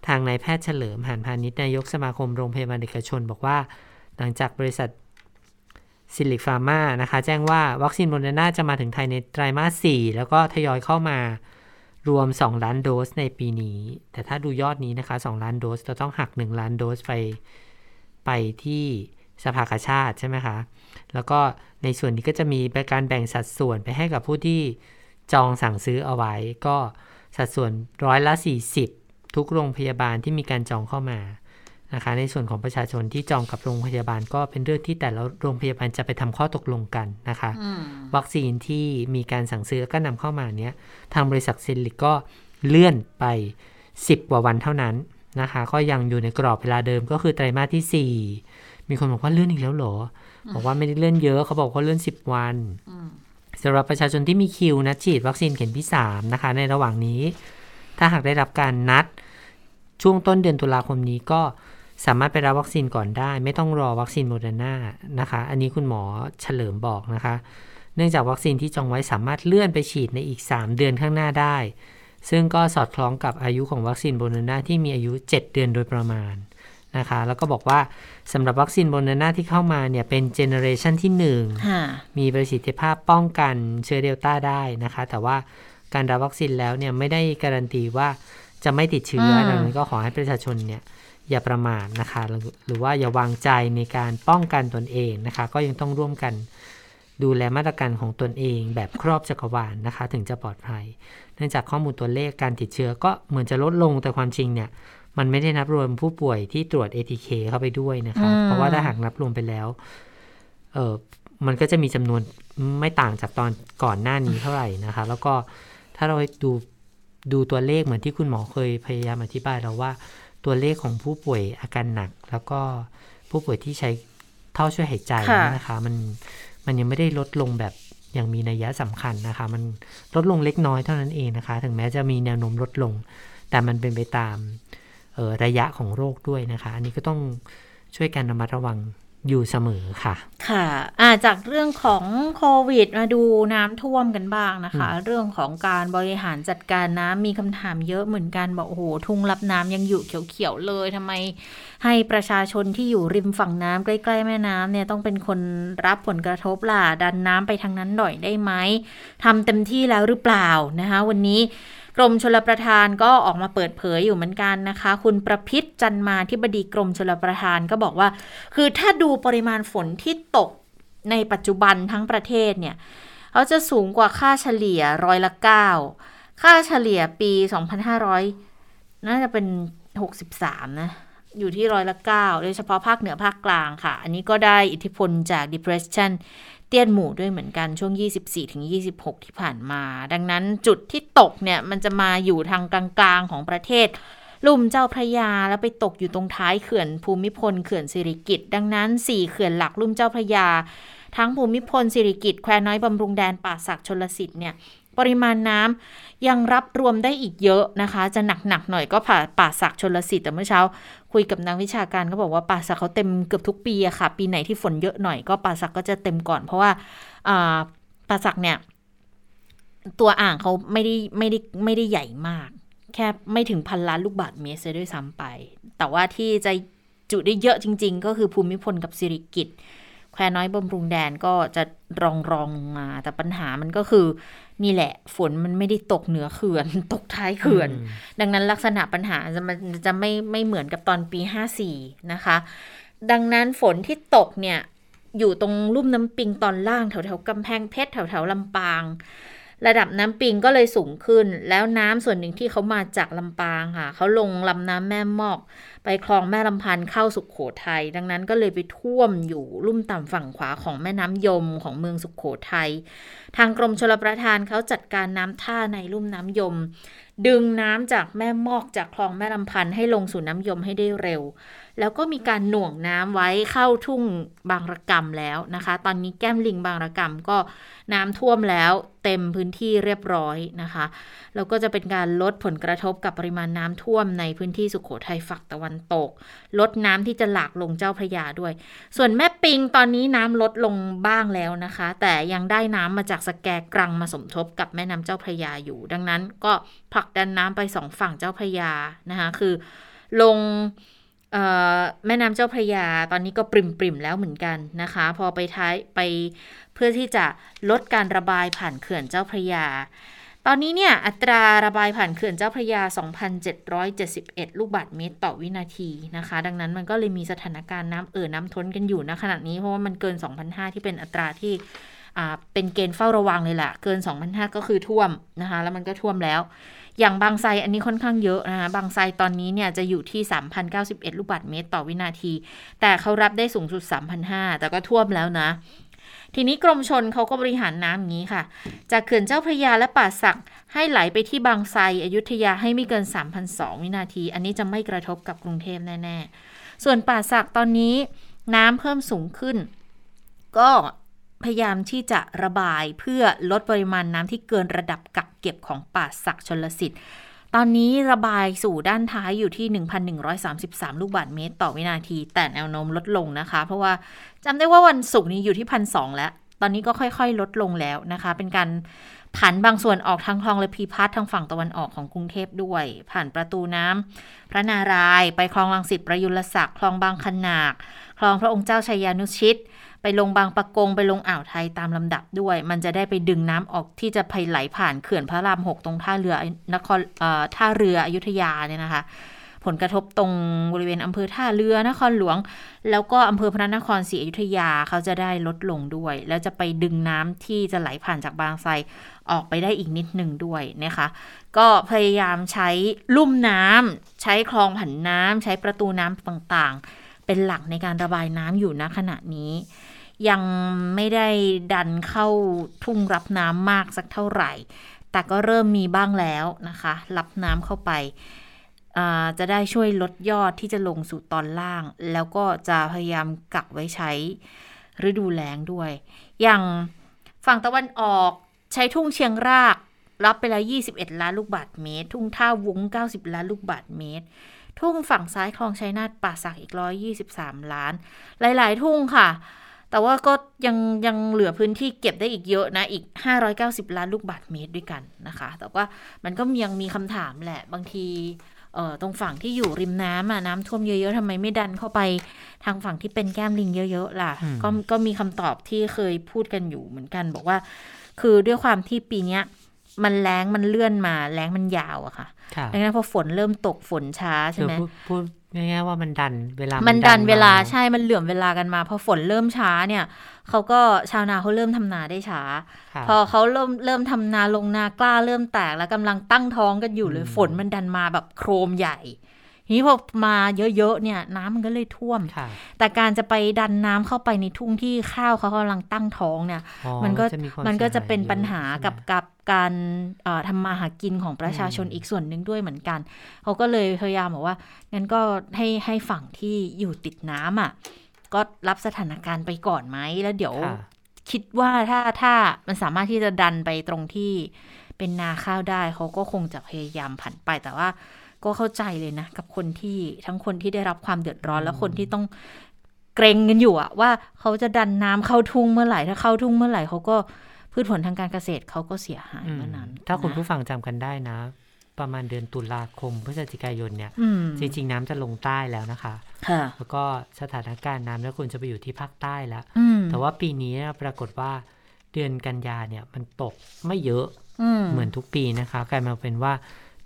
ทางนายแพทย์เฉลิมหาญพาณิชย์นายกสมาคมโรงพยาบาลเอกชน บอกว่า หลังจากบริษัท ซิลลิค ฟาร์มานะคะ แจ้งว่าวัคซีนโมเดอร์นาจะมาถึงไทยในไตรมาส 4 แล้วก็ทยอยเข้ามารวม 2 ล้านโดสในปีนี้ แต่ถ้าดูยอดนี้นะคะ 2 ล้านโดสจะต้องหัก 1 ล้านโดสไปไปที่สภากาชาติใช่ไหมคะ แล้วก็ในส่วนนี้ก็จะมีการแบ่งสัดส่วนไปให้กับผู้ที่จองสั่งซื้อเอาไว้ ก็สัดส่วนร้อยละ 40 ทุกโรงพยาบาลที่มีการจองเข้ามา นะคะในส่วนของประชาชนที่จองกับโรงพยาบาลก็เป็นเรื่องที่แต่ละโรงพยาบาลจะไปทำข้อตกลงกันนะคะ วัคซีนที่มีการสั่งซื้อแล้วก็นำเข้ามาเนี้ยทางบริษัทซิลิกก็เลื่อนไป 10 กว่าวันเท่านั้นนะคะ ก็ยังอยู่ในกรอบเวลาเดิมก็คือไตรมาสที่ 4 มีคนบอกว่าเลื่อนอีกแล้วเหรอ บอกว่าไม่ได้เลื่อนเยอะเขาบอกว่าเลื่อน 10 วันสำหรับประชาชนที่มีคิวนัดฉีดวัคซีนเข็มที่3นะคะ ในระหว่างนี้ ถ้าหากได้รับการนัดช่วงต้นเดือนตุลาคมนี้ก็ สามารถไปรับวัคซีนก่อนได้ ไม่ต้องรอวัคซีนโมเดอร์นานะคะ อันนี้คุณหมอเฉลิมบอกนะคะ เนื่องจากวัคซีนที่จองไว้สามารถเลื่อนไปฉีดในอีก 3 เดือนข้างหน้าได้ ซึ่งก็สอดคล้องกับอายุของวัคซีนโมเดอร์นาที่มีอายุ 7 เดือนโดยประมาณนะคะแล้วก็บอกว่าสำหรับวัคซีนโมเดอร์นาที่เข้ามาเนี่ยเป็น generation ที่1ค่ะมีประสิทธิภาพป้องกันเชื้อเดลต้าได้นะคะ แต่ว่าการรับวัคซีนแล้วเนี่ยไม่ได้การันตีว่าจะไม่ติดเชื้ออืมดังนั้นก็ขอให้ประชาชนเนี่ย อย่าประมาทนะคะหรือหรือว่าอย่าวางใจในการป้องกันตนเองนะคะ ก็ยังต้องร่วมกันดูแลมาตรการของตนเองแบบครอบจักรวาลนะคะ ถึงจะปลอดภัย เนื่องจากข้อมูลตัวเลขการติดเชื้อก็เหมือนจะลดลงแต่ความจริงเนี่ย มันไม่ได้นับรวมผู้ป่วยที่ตรวจ ATK เข้าไปด้วยนะคะอืมเพราะว่าถ้าหากนับรวมไปแล้ว เออมันก็จะมีจำนวนไม่ต่างจากตอนก่อนหน้านี้เท่าไหร่นะคะ แล้วก็ถ้าเราดูดูตัวเลขเหมือนที่คุณหมอเคยพยายามอธิบายเราว่า ตัวเลขของผู้ป่วยอาการหนัก แล้วก็ผู้ป่วยที่ใช้ท่อช่วยหายใจนะคะ มันมันยังไม่ได้ลดลงแบบอย่างมีนัยยะสำคัญนะคะ มันลดลงเล็กน้อยเท่านั้นเองนะคะ ถึงแม้จะมีแนวโน้มลดลง แต่มันเป็นไปตามระยะของโรคด้วยนะคะ อันนี้ก็ต้องช่วยกันระมัดระวัง อยู่เสมอค่ะ ค่ะาจากเรื่องของโควิดมาดูน้ำท่วมกันบ้างนะคะ เรื่องของการบริหารจัดการน้ำมีคำถามเยอะเหมือนกันบอกโอ้โหทุ่งรับน้ำยังอยู่เขียวๆเลยทำไมให้ประชาชนที่อยู่ริมฝั่งน้ำใกล้ๆแม่น้ำเนี่ยต้องเป็นคนรับผลกระทบล่ะดันน้ำไปทางนั้นหน่อยได้ไหมทำเต็มที่แล้วหรือเปล่านะคะ วันนี้ กรมชลประทานก็ออกมาเปิดเผยอยู่เหมือนกันนะคะ คุณประพิษจันมาที่บดีกรมชลประทานก็บอกว่า คือถ้าดูปริมาณฝนที่ตกในปัจจุบันทั้งประเทศเนี่ยเขาจะสูงกว่าค่าเฉลี่ยร้อยละเก้าค่าเฉลี่ยปี 2500 น่าจะเป็น 63 นะ อยู่ที่ร้อยละเก้าโดยเฉพาะภาคเหนือภาคกลางค่ะ อันนี้ก็ได้อิทธิพลจาก depression เตี้ยนหมู่ด้วยเหมือนกันช่วง 24-26 ที่ผ่านมา ดังนั้นจุดที่ตกเนี่ยมันจะมาอยู่ทางกลางๆของประเทศลุ่มเจ้าพระยาแล้วไปตกอยู่ตรงท้ายเขื่อนภูมิพลเขื่อนสิริกิตดังนั้น 4 เขื่อนหลักลุ่มเจ้าพระยา ทั้งภูมิพลสิริกิตแควน้อยบำรุงแดนป่าศักชนลสิทธิ์เนี่ย ปริมาณน้ำยังรับรวมได้อีกเยอะนะคะ จะหนักๆหน่อยก็ผ่าป่าสักชนลสิทธิ์แต่เมื่อเช้า คุยกับนักวิชาการก็บอกว่าป่าสักเขาเต็มเกือบทุกปีอะค่ะ ปีไหนที่ฝนเยอะหน่อยก็ป่าสักก็จะเต็มก่อน เพราะว่าป่าสักเนี่ย ตัวอ่างเขาไม่ได้ไม่ได้ไม่ได้ใหญ่มาก แค่ไม่ถึงพันล้านลูกบาศก์เมตรด้วยซ้ำไป แต่ว่าที่จะจุได้เยอะจริง ๆ ก็คือภูมิพลกับสิริกิต แควน้อยบำรุงแดนก็จะรองรองมา แต่ปัญหามันก็คือนี่แหละ ฝนมันไม่ได้ตกเหนือเขื่อน ตกท้ายเขื่อน ดังนั้นลักษณะปัญหาจะมันจะไม่ไม่เหมือนกับตอนปี 54 นะคะ ดังนั้นฝนที่ตกเนี่ย อยู่ตรงลุ่มน้ำปิงตอนล่างแถวแถวกำแพงเพชรแถวแถวลำปาง ระดับน้ำปิงก็เลยสูงขึ้น แล้วน้ำส่วนหนึ่งที่เขามาจากลำปางค่ะเขาลงลำน้ำแม่มอก ไปคลองแม่ลำพันธ์เข้าสุขโขทยัยดังนั้นก็เลยไปท่วมอยู่ลุ่มต่ำฝั่งขวาของแม่น้ำยมของเมืองสุขโขทยัยทางกรมชลประทานเขาจัดการน้ำท่าในลุ่มน้ำยม ดึงน้ำจากแม่มอกจากคลองแม่ลำพันธ์ให้ลงสู่น้ำยมให้ได้เร็ว แล้วก็มีการหน่วงน้ำไว้เข้าทุ่งบางระกำแล้วนะคะ ตอนนี้แก้มลิงบางระกำก็น้ำท่วมแล้วเต็มพื้นที่เรียบร้อยนะคะ แล้วก็จะเป็นการลดผลกระทบกับปริมาณน้ำท่วมในพื้นที่สุขโขทัยฝักตะวันตก ลดน้ำที่จะหลากลงเจ้าพระยาด้วย ส่วนแม่ปิงตอนนี้น้ำลดลงบ้างแล้วนะคะ แต่ยังได้น้ำมาจากสแกกรังมาสมทบกับแม่น้ำเจ้าพระยาอยู่ ดังนั้นก็ผลักดันน้ำไปสองฝั่งเจ้าพระยานะคะ คือลง แม่น้ำเจ้าพระยาตอนนี้ก็ปริมปริมแล้วเหมือนกันนะคะ พอไปท้ายไปเพื่อที่จะลดการระบายผ่านเขื่อนเจ้าพระยา ตอนนี้เนี่ยอัตราระบายผ่านเขื่อนเจ้าพระยา 2,771 ลูกบาศก์เมตรต่อวินาทีนะคะ ดังนั้นมันก็เลยมีสถานการณ์น้ำเอ่อน้ำท้นกันอยู่นะขณะนี้เพราะว่ามันเกิน 2,500 ที่เป็นอัตราที่เป็นเกณฑ์เฝ้าระวังเลยแหละเกิน 2,500 ก็คือท่วมนะคะ แล้วมันก็ท่วมแล้ว อย่างบางไซอันนี้ค่อนข้างเยอะนะคะบางไซตอนนี้เนี่ยจะอยู่ที่ 3,091 ลูกบาศก์เมตรต่อวินาที แต่เขารับได้สูงสุด 3,500 แต่ก็ท่วมแล้วนะ ทีนี้กรมชนเขาก็บริหารน้ำอย่างนี้ค่ะ จากเขื่อนเจ้าพระยาและป่าสักให้ไหลไปที่บางไซอยุธยาให้ไม่เกิน 3,002 วินาที อันนี้จะไม่กระทบกับกรุงเทพแน่ ๆ ส่วนป่าสักตอนนี้น้ำเพิ่มสูงขึ้น ก็ พยายามที่จะระบายเพื่อลดปริมาณน้ำที่เกินระดับกักเก็บของป่าสักชนลสิทธิ์ ตอนนี้ระบายสู่ด้านท้ายอยู่ที่ 1,133 ลูกบาศก์เมตรต่อวินาที แต่แนวโน้มลดลงนะคะ เพราะว่าจำได้ว่าวันศุกร์นี้อยู่ที่พันสแล้ว ตอนนี้ก็ค่อยๆ ลดลงแล้วนะคะ เป็นการผันบางส่วนออกทางคลองและพีพัททางฝั่งตะวันออกของกรุงเทพด้วย ผ่านประตูน้ำพระนารายไปคลองลังสิตประยุรศักดิ์คลองบางขนาคคลองพระองค์เจ้าชัยยานุชิต ไปลงบางปะกงไปลงอ่าวไทยตามลำดับด้วย มันจะได้ไปดึงน้ำออกที่จะไปไหลผ่านเขื่อนพระรามหกตรงท่าเรือนครท่าเรืออยุธยาเนี่ยนะคะ ผลกระทบตรงบริเวณอำเภอท่าเรือนครหลวง แล้วก็อำเภอพระนครศรีอยุธยาเขาจะได้ลดลงด้วย แล้วจะไปดึงน้ำที่จะไหลผ่านจากบางไทรออกไปได้อีกนิดหนึ่งด้วยนะคะ ก็พยายามใช้ลุ่มน้ำใช้คลองผันน้ำใช้ประตูน้ำต่างๆเป็นหลักในการระบายน้ำอยู่ณขณะนี้ ยังไม่ได้ดันเข้าทุ่งรับน้ำมากสักเท่าไหร่ แต่ก็เริ่มมีบ้างแล้วนะคะ รับน้ำเข้าไปจะได้ช่วยลดยอดที่จะลงสู่ตอนล่าง แล้วก็จะพยายามกักไว้ใช้ฤดูแล้งด้วย อย่างฝั่งตะวันออกใช้ทุ่งเชียงราก รับไปแล้ว 21 ล้านลูกบาทเมตร ทุ่งท่าวุ้ง 90 ล้านลูกบาทเมตร ทุ่งฝั่งซ้ายคลองชัยนาทป่าสักอีก 123 ล้าน หลาย ๆ ทุ่งค่ะ แต่ว่าก็ยังยังเหลือพื้นที่เก็บได้อีกเยอะนะ อีก 590 ล้านลูกบาทเมตรด้วยกันนะคะ แต่ว่ามันก็ยังมีคำถามแหละ บางทีเอ่อตรงฝั่งที่อยู่ริมน้ำอะน้ำท่วมเยอะๆทำไมไม่ดันเข้าไปทางฝั่งที่เป็นแก้มลิงเยอะๆล่ะ ก็ก็มีคำตอบที่เคยพูดกันอยู่เหมือนกัน บอกว่า คือด้วยความที่ปีเนี้ย มันแรงมันเลื่อนมาแรงมันยาวอะค่ะดังนั้นพอฝนเริ่มตกฝนช้าใช่ไหมพูดง่ายๆว่ามันดันเวลา มันดันเวลาใช่มันเหลื่อมเวลากันมาพอฝนเริ่มช้าเนี่ยเขาก็ชาวนาเขาเริ่มทำนาได้ช้า พอเขาเริ่มเริ่มทำนาลงนากล้าเริ่มแตกแล้วกำลังตั้งท้องกันอยู่เลยฝนมันดันมาแบบโครมใหญ่ นี้พอมาเยอะๆเนี่ย น้ำมันก็เลยท่วม แต่การจะไปดันน้ำเข้าไปในทุ่งที่ข้าวเขากำลังตั้งท้องเนี่ย มันก็มันก็จะเป็นปัญหากับกับการทำมาหากินของประชาชนอีกส่วนหนึ่งด้วยเหมือนกัน เขาก็เลยพยายามบอกว่างั้นก็ให้ให้ฝั่งที่อยู่ติดน้ำอะก็รับสถานการณ์ไปก่อนไหมแล้วเดี๋ยวคิดว่าถ้าถ้ามันสามารถที่จะดันไปตรงที่เป็นนาข้าวได้เขาก็คงจะพยายามผันไปแต่ว่า ก็เข้าใจเลยนะ กับคนที่ทั้งคนที่ได้รับความเดือดร้อนและคนที่ต้องเกรงกันอยู่อะว่าเขาจะดันน้ำเข้าทุ่งเมื่อไหร่ถ้าเข้าทุ่งเมื่อไหร่เขาก็พืชผลทางการเกษตรเขาก็เสียหายเมื่อนั้น ถ้าคุณผู้ฟังจำกันได้นะ ประมาณเดือนตุลาคมพฤศจิกายนเนี่ยจริง ๆ น้ำจะลงใต้แล้วนะคะแล้วก็สถานการณ์น้ำแล้วคุณจะไปอยู่ที่ภาคใต้แล้วแต่ว่าปีนี้ปรากฏว่าเดือนกันยาเนี่ยมันตกไม่เยอะเหมือนทุกปีนะคะกลายมาเป็นว่า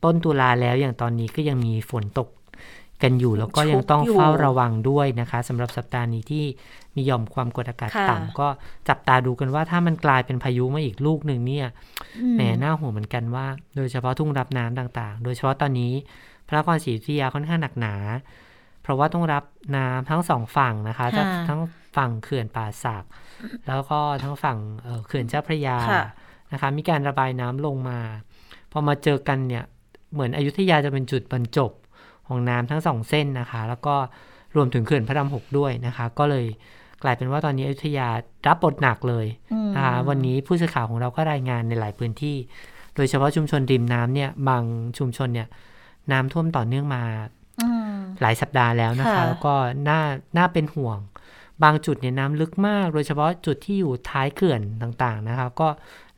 ต้นตุลาแล้วอย่างตอนนี้ก็ยังมีฝนตกกันอยู่แล้วก็ยังต้องเฝ้าระวังด้วยนะคะสำหรับสัปดาห์นี้ที่มีหย่อมความกดอากาศต่ำก็จับตาดูกันว่าถ้ามันกลายเป็นพายุมาอีกลูกหนึ่งเนี่ยแหมน่าห่วงเหมือนกันว่า โดยเฉพาะทุ่งรับน้ำต่างๆ โดยเฉพาะตอนนี้ พระนครศรีอยุธยาค่อนข้างหนักหนา เพราะว่าต้องรับน้ำทั้งสองฝั่งนะคะทั้งฝั่งเขื่อนป่าสักแล้วก็ทั้งฝั่งเขื่อนเจ้าพระยานะคะ มีการระบายน้ำลงมาพอมาเจอกันเนี่ย เหมือนอยุธยาจะเป็นจุดบรรจบของน้ำทั้งสองเส้นนะคะ แล้วก็รวมถึงเขื่อนพระรามหกด้วยนะคะ ก็เลยกลายเป็นว่าตอนนี้อยุธยารับบทหนักเลยนะคะวันนี้ผู้สื่อข่าวของเราก็รายงานในหลายพื้นที่ โดยเฉพาะชุมชนริมน้ำเนี่ยบางชุมชนเนี่ยน้ำท่วมต่อเนื่องมาหลายสัปดาห์แล้วนะคะ แล้วก็น่าน่าเป็นห่วง บางจุดเนี่ยน้ำลึกมาก โดยเฉพาะจุดที่อยู่ท้ายเขื่อนต่างๆนะคะ ก็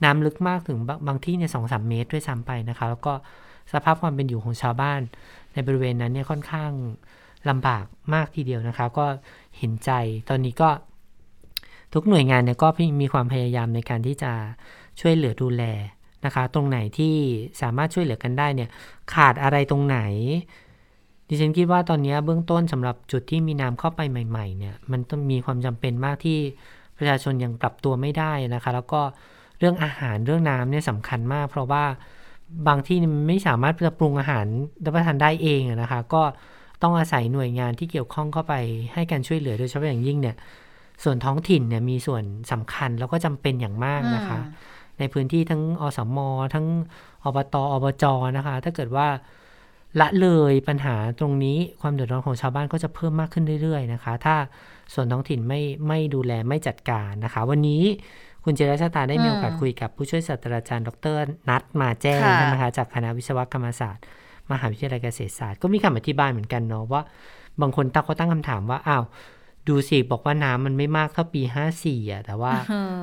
น้ำลึกมากถึงบางที่เนี่ยสองสามเมตรด้วยซ้ำไปนะคะ แล้วก็ สภาพความเป็นอยู่ของชาวบ้าน ในบริเวณนั้นเนี่ยค่อนข้างลำบากมากทีเดียวนะคะก็เห็นใจตอนนี้ก็ทุกหน่วยงานเนี่ยก็มีความพยายามในการที่จะช่วยเหลือดูแลนะคะ ตรงไหนที่สามารถช่วยเหลือกันได้เนี่ยขาดอะไรตรงไหน ดิฉันคิดว่าตอนนี้เบื้องต้นสำหรับจุดที่มีน้ำเข้าไปใหม่ ๆ เนี่ย มันต้องมีความจำเป็นมากที่ประชาชนยังปรับตัวไม่ได้นะคะ แล้วก็เรื่องอาหารเรื่องน้ำเนี่ยสำคัญมาก เพราะว่า บางที่ไม่สามารถจะปรุงอาหารรับประทานได้เองนะคะ ก็ต้องอาศัยหน่วยงานที่เกี่ยวข้องเข้าไปให้การช่วยเหลือโดยเฉพาะอย่างยิ่งเนี่ย ส่วนท้องถิ่นเนี่ยมีส่วนสำคัญแล้วก็จำเป็นอย่างมากนะคะ ในพื้นที่ทั้งอสมทั้งอบตอบจนะคะ ถ้าเกิดว่าละเลยปัญหาตรงนี้ความเดือดร้อนของชาวบ้านก็จะเพิ่มมากขึ้นเรื่อยๆนะคะ ถ้าส่วนท้องถิ่นไม่ไม่ดูแลไม่จัดการนะคะ วันนี้ คุณเจรชาตาได้มีโอกาสคุยกับผู้ช่วยศาสตราจารย์ ดรนัทมาแจ้งนะคะจากคณะวิศวกรรมศาสตร์ มหาวิทยาลัยเกษตรศาสตร์ก็มีคำอธิบายเหมือนกันเนาะว่า บางคนตั้งเขาตั้งคำถามว่าอ้าวดูสิบอกว่าน้ำมันไม่มากเท่าปีห้าสี่อะแต่ว่า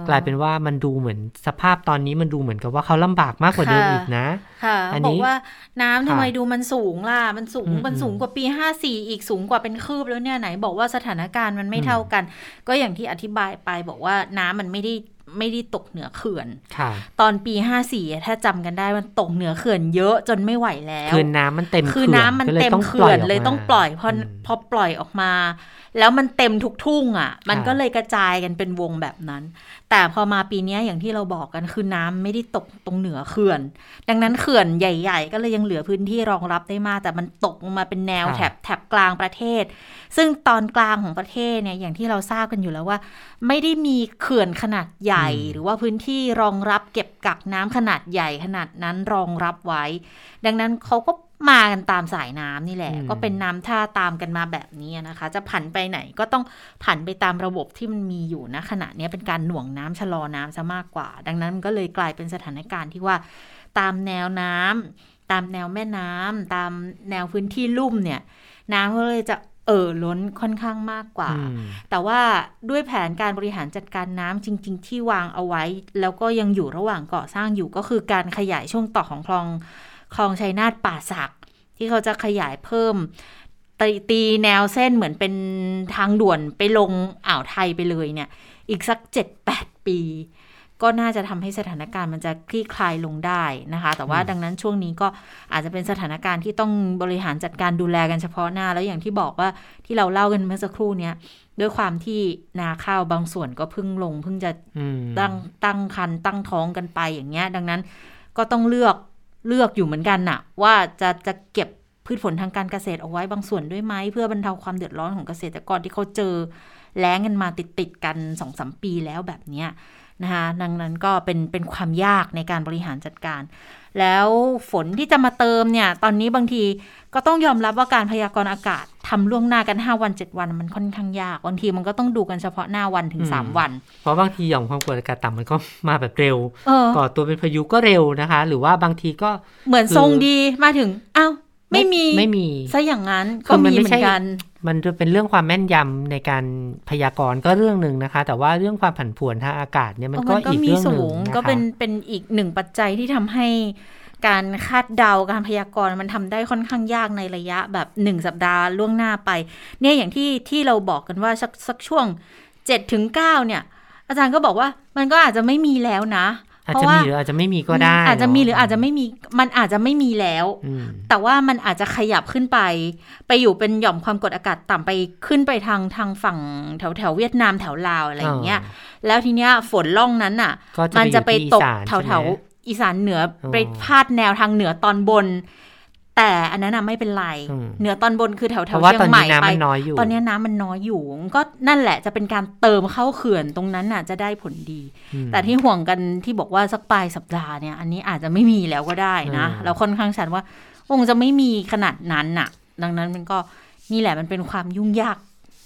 กลายเป็นว่ามันดูเหมือนสภาพตอนนี้มันดูเหมือนกับว่าเขาลำบากมากกว่าเดิมอีกนะค่ะอันนี้บอกว่าน้ำทำไมดูมันสูงล่ะมันสูงมันสูงกว่าปีห้าสี่อีกสูงกว่าเป็นคืบแล้วเนี่ยไหนบอกว่าสถานการณ์มันไม่เท่ากัน ก็อย่างที่อธิบายไปบอกว่าน้ำมันไม่ได้ ไม่ได้ตกเหนือเขื่อนตอนปีห้าสี่ถ้าจำกันได้มันตกเหนือเขื่อนเยอะจนไม่ไหวแล้วคือน้ำมันเต็มคือน้ำมันเต็มเขื่อนเลยต้องปล่อยพอพอปล่อยออกมา แล้วมันเต็มทุกทุ่งอะ่ะ มันก็เลยกระจายกันเป็นวงแบบนั้น แต่พอมาปีนี้อย่างที่เราบอกกันคือน้ำไม่ได้ตกตรงเหนือเขื่อน ดังนั้นเขื่อนใหญ่ ๆ ก็เลยยังเหลือพื้นที่รองรับได้มาก แต่มันตกลงมาเป็นแนวแถบแถบกลางประเทศ ซึ่งตอนกลางของประเทศเนี่ยอย่างที่เราทราบกันอยู่แล้วว่า ไม่ได้มีเขื่อนขนาดใหญ่ญ่ หรือว่าพื้นที่รองรับเก็บกักน้ำขนาดใหญ่ขนาดนั้นรองรับไว้ ดังนั้นเขาก็มากันตามสายน้ำนี่แหละ ก็เป็นน้ำท่าตามกันมาแบบนี้นะคะ จะผันไปไหนก็ต้องผันไปตามระบบที่มันมีอยู่นะขณะนี้เป็นการหน่วงน้ำชะลอน้ำซะมากกว่า ดังนั้นก็เลยกลายเป็นสถานการณ์ที่ว่าตามแนวน้ำตามแนวแม่น้ำตามแนวพื้นที่ลุ่มเนี่ย น้ำก็เลยจะ เอ่อล้นค่อนข้างมากกว่า แต่ว่าด้วยแผนการบริหารจัดการน้ำจริง ๆ ที่วางเอาไว้ แล้วก็ยังอยู่ระหว่างก่อสร้างอยู่ก็คือการขยายช่วงต่อของคลองคลองชัยนาทป่าสัก ที่เขาจะขยายเพิ่มตตีแนวเส้นเหมือนเป็นทางด่วนไปลงอ่าวไทยไปเลยเนี่ย อีกสักเจ็ดแปดปี ก็น่าจะทำให้สถานการณ์มันจะคลี่คลายลงได้นะคะ แต่ว่าดังนั้นช่วงนี้ก็อาจจะเป็นสถานการณ์ที่ต้องบริหารจัดการดูแลกันเฉพาะหน้า แล้วอย่างที่บอกว่าที่เราเล่ากันเมื่อสักครู่เนี้ยด้วยความที่นาข้าวบางส่วนก็เพิ่งลงเพิ่งจะตั้งตั้งคันตั้งท้องกันไปอย่างเงี้ย ดังนั้นก็ต้องเลือกเลือกอยู่เหมือนกันน่ะ ว่าจะจะเก็บพืชผลทางการเกษตรเอาไว้บางส่วนด้วยไหมเพื่อบรรเทาความเดือดร้อนของเกษตรกรที่เขาเจอแล้งกันมาติดติดกันสองสมปีแล้วแบบเนี้ย นะคะดังนั้นก็เป็นเป็นความยากในการบริหารจัดการ แล้วฝนที่จะมาเติมเนี่ย ตอนนี้บางทีก็ต้องยอมรับว่าการพยากรณ์อากาศทำล่วงหน้ากัน 5 วัน 7 วันมันค่อนข้างยาก บางทีมันก็ต้องดูกันเฉพาะหน้าวันถึง 3 วัน เพราะบางทีหย่อมความกดอากาศต่ำมันก็มาแบบเร็วก่อตัวเป็นพายุก็เร็วนะคะ หรือว่าบางทีก็เหมือนทรงดีมาถึงอ้าว ไม่มีไม่มีซะอย่างนั้นก็มีเหมือนกัน มันจะเป็นเรื่องความแม่นยำในการพยากรณ์ก็เรื่องหนึ่งนะคะ แต่ว่าเรื่องความผันผวนทางอากาศเนี่ยมันก็อีกเรื่องหนึ่งก็เป็นเป็นอีกหนึ่งปัจจัยที่ทำให้การคาดเดาการพยากรณ์มันทำได้ค่อนข้างยากในระยะแบบหนึ่งสัปดาห์ล่วงหน้าไป เนี่ยอย่างที่ที่เราบอกกันว่าสักสักช่วงเจ็ดถึงเก้าเนี่ย อาจารย์ก็บอกว่ามันก็อาจจะไม่มีแล้วนะ อาจจะมีหรืออาจจะไม่มีก็ได้ อาจจะมีหรืออาจจะไม่มีมันอาจจะไม่มีแล้ว แต่ว่ามันอาจจะขยับขึ้นไป ไปอยู่เป็นหย่อมความกดอากาศต่ำไปขึ้นไปทางทางฝั่งแถวแถวเวียดนามแถวลาวอะไรอย่างเงี้ยแล้วทีเนี้ยฝนล่องนั้นอะ มันจะไปตกแถวแถวอีสานเหนือไปพาดแนวทางเหนือตอนบน แต่อันนั้นไม่เป็นไรเหนือตอนบนคือแถวแถวเชียงใหม่ไปตอนนี้น้ำมันน้อยอยู่ ก็นั่นแหละจะเป็นการเติมเข้าเขื่อนตรงนั้นน่ะจะได้ผลดี แต่ที่ห่วงกันที่บอกว่าสักปลายสัปดาห์เนี่ยอันนี้อาจจะไม่มีแล้วก็ได้นะเราค่อนข้างชัดว่าคงจะไม่มีขนาดนั้นน่ะ ดังนั้นมันก็นี่แหละมันเป็นความยุ่งยาก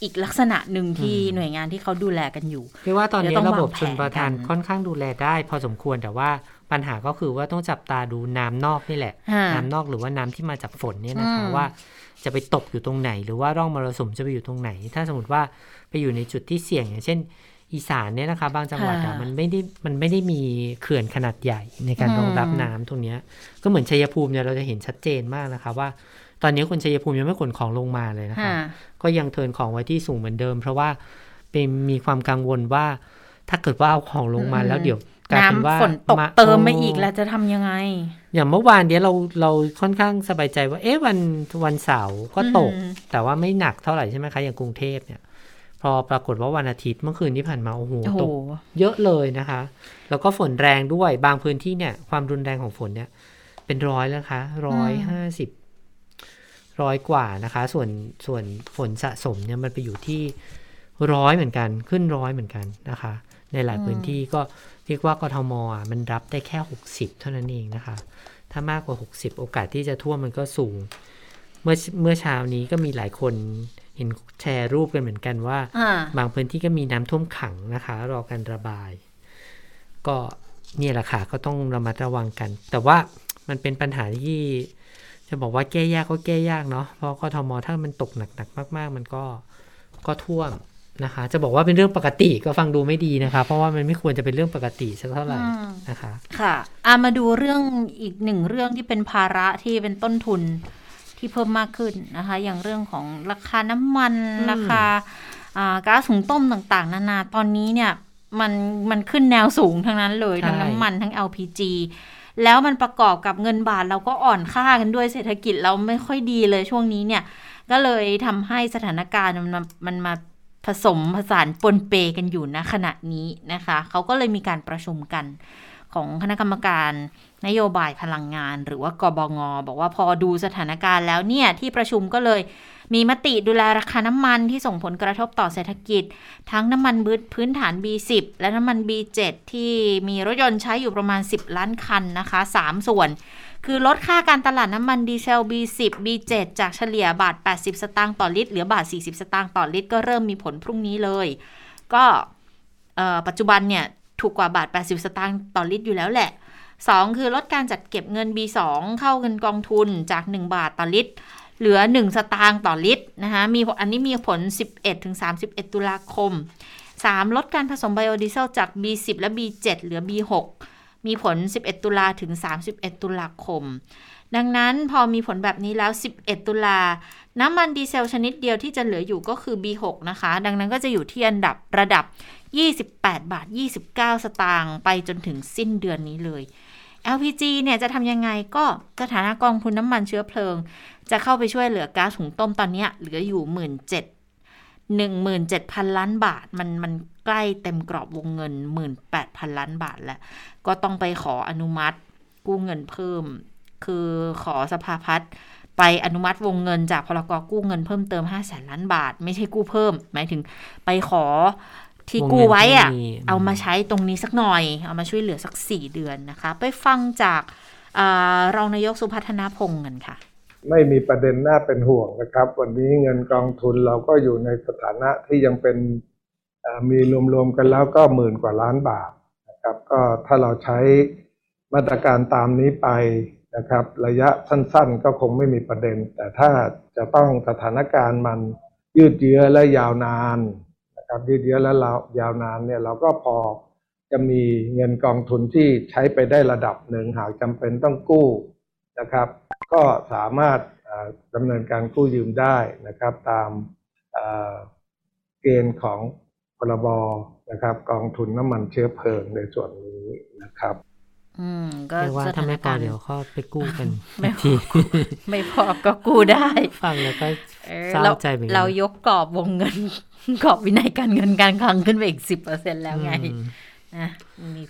อีกลักษณะหนึ่งที่หน่วยงานที่เขาดูแลกันอยู่เรียกว่าตอนนี้ระบบชนประทานค่อนข้างดูแลได้ พอสมควรแต่ว่า ปัญหาก็คือว่าต้องจับตาดูน้ำนอกนี่แหละ น้ำนอกหรือว่าน้ำที่มาจากฝนเนี่ยนะคะว่าจะไปตกอยู่ตรงไหน หรือว่าร่องมรสุมจะไปอยู่ตรงไหน ถ้าสมมติว่าไปอยู่ในจุดที่เสี่ยงอย่างเช่น อีสานเนี่ยนะคะ บางจังหวัดอะมันไม่ได้มันไม่ได้มีเขื่อนขนาดใหญ่ในการรองรับน้ำตรงนี้ก็เหมือนชัยภูมิเนี่ยเราจะเห็นชัดเจนมากนะคะว่า ตอนนี้คนชัยภูมิยังไม่ขนของลงมาเลยนะคะ ก็ยังเทินของไว้ที่สูงเหมือนเดิม เพราะว่าเป็นมีความกังวลว่าถ้าเกิดว่าเอาของลงมาแล้วเดี๋ยวกลายเป็ นว่าฝนตกเติมมาอีกแล้วจะทำยังไง อย่างเมื่อวานเนี้ยเราเราค่อนข้างสบายใจว่า เอ๊ะวันวันเสาร์ก็ตก แต่ว่าไม่หนักเท่าไหร่ใช่ไหมคะอย่างกรุงเทพเนี่ย พอปรากฏว่าวันอาทิตย์เมื่อคืนที่ผ่านมาโอ้โหตกเยอะเลยนะคะ แล้วก็ฝนแรงด้วยบางพื้นที่เนี่ย ความรุนแรงของฝนเนี่ย เป็นร้อยแล้วคะร้อยห้าสิบร้อยกว่านะคะ ส่วนส่วนฝนสะสมเนี่ยมันไปอยู่ที่ร้อยเหมือนกัน ขึ้นร้อยเหมือนกันนะคะ ในหลายพื้นที่ก็เรียกว่ากทมอะมันรับได้แค่ 60 เท่านั้นเองนะคะ ถ้ามากกว่า 60 โอกาสที่จะท่วมมันก็สูง เมื่อเมื่อเช้านี้ก็มีหลายคนเห็นแชร์รูปกันเหมือนกันว่า บางพื้นที่ก็มีน้ำท่วมขังนะคะ รอการระบาย ก็เนี่ยแหละค่ะก็ต้องระมัดระวังกัน แต่ว่ามันเป็นปัญหาที่จะบอกว่าแก้ยากก็แก้ยากเนาะเพราะกทมถ้ามันตกหนักๆมาก ๆ มันก็ก็ท่วม นะคะ จะบอกว่าเป็นเรื่องปกติก็ฟังดูไม่ดีนะคะ เพราะว่ามันไม่ควรจะเป็นเรื่องปกติสักเท่าไหร่นะคะ ค่ะอามาดูเรื่องอีกหนึ่งเรื่องที่เป็นภาระที่เป็นต้นทุนที่เพิ่มมากขึ้นนะคะ อย่างเรื่องของราคาน้ำมันราคาก๊าซหุงต้มต่างๆ นานาตอนนี้เนี่ยมันมันขึ้นแนวสูงทั้งนั้นเลยทั้งน้ำมันทั้ง LPG แล้วมันประกอบกับเงินบาทเราก็อ่อนค่ากันด้วยเศรษฐกิจเราไม่ค่อยดีเลยช่วงนี้เนี่ย ก็เลยทำให้สถานการณ์มันมันมาผ สมผสานปนเปกันอยู่ณขณะนี้นะคะเขาก็เลยมีการประชุมกันของคณะกรรมการนโยบายพลังงาน หรือว่ากบง บอกว่าพอดูสถานการณ์แล้วเนี่ย ที่ประชุมก็เลยมีมติดูแลราคาน้ำมันที่ส่งผลกระทบต่อเศรษฐกิจ ทั้งน้ำมันบืดพื้นฐาน B10 และน้ำมัน B7 ที่มีรถยนต์ใช้อยู่ประมาณ 10 ล้านคันนะคะ 3 ส่วน คือลดค่าการตลาดน้ำมันดีเซล B10 B7 จากเฉลี่ยบาท 80 สตางค์ต่อลิตรเหลือบาท 40 สตางค์ต่อลิตร ก็เริ่มมีผลพรุ่งนี้เลย ก็ปัจจุบันเนี่ยถูกกว่าบาท 80 สตางค์ต่อลิตรอยู่แล้วแหละ 2 คือลดการจัดเก็บเงิน B2 เข้าเงินกองทุนจาก 1 บาทต่อลิตร เหลือ 1 สตางค์ต่อลิตรนะคะมีอันนี้มีผล 11-31 ตุลาคม 3. ลดการผสมไบโอดีเซลจาก B10 และ B7 เหลือ B6 มีผล 11 ตุลาถึง 31 ตุลาคม ดังนั้นพอมีผลแบบนี้แล้ว 11 ตุลา น้ำมันดีเซลชนิดเดียวที่จะเหลืออยู่ก็คือ B6 นะคะ ดังนั้นก็จะอยู่ที่อันดับระดับ 28 บาท 29 สตางค์ไปจนถึงสิ้นเดือนนี้เลย LPG เนี่ยจะทำยังไงก็สถานะกองทุนน้ำมันเชื้อเพลิง จะเข้าไปช่วยเหลือก๊าซหุงต้มตอนนี้เหลืออยู่ 1 7 17,000 ล้านบาทมันมัน ใกล้เต็มกรอบวงเงิน 18,000 ล้านบาทแล้ว ก็ต้องไปขออนุมัติกู้เงินเพิ่ม คือขอสภาพัฒน์ไปอนุมัติวงเงินจากพลกรกู้เงินเพิ่มเติม5แสนล้านบาท ไม่ใช่กู้เพิ่ม หมายถึงไปขอที่กู้ไว้อะเอามาใช้ตรงนี้สักหน่อย เอามาช่วยเหลือสักสี่เดือนนะคะ ไปฟังจากอรองนายกสุพัฒนาพงศ์กันค่ะ ไม่มีประเด็นน่าเป็นห่วงนะครับ วันนี้เงินกองทุนเราก็อยู่ในสถานะที่ยังเป็น มีรวมๆกันแล้วก็หมื่นกว่าล้านบาทนะครับก็ถ้าเราใช้มาตรการตามนี้ไปนะครับ ระยะสั้นๆ ก็คงไม่มีประเด็น แต่ถ้าจะต้องสถานการณ์มันยืดเยื้อและยาวนานนะครับยืดเยื้อและยาวนานเนี่ยเราก็พอจะมีเงินกองทุนที่ใช้ไปได้ระดับหนึ่งหากจำเป็นต้องกู้นะครับ ก็สามารถดำเนินการกู้ยืมได้นะครับ ตามเกณฑ์ของ พรบนะครับ กองทุนน้ำมันเชื้อเพลิงในส่วนนี้นะครับ อืม ก็ว่าถ้าไม่พอเดี๋ยวเขาไปกู้กันไม่ทีไม่พอก็กู้ได้ ฟังแล้วก็เศร้าใจเหมือนกันเรายกกรอบวงเงินกรอบวินัยการเงินการคลังขึ้นไปอีกสิบเปอร์เซ็นแล้วไงนะ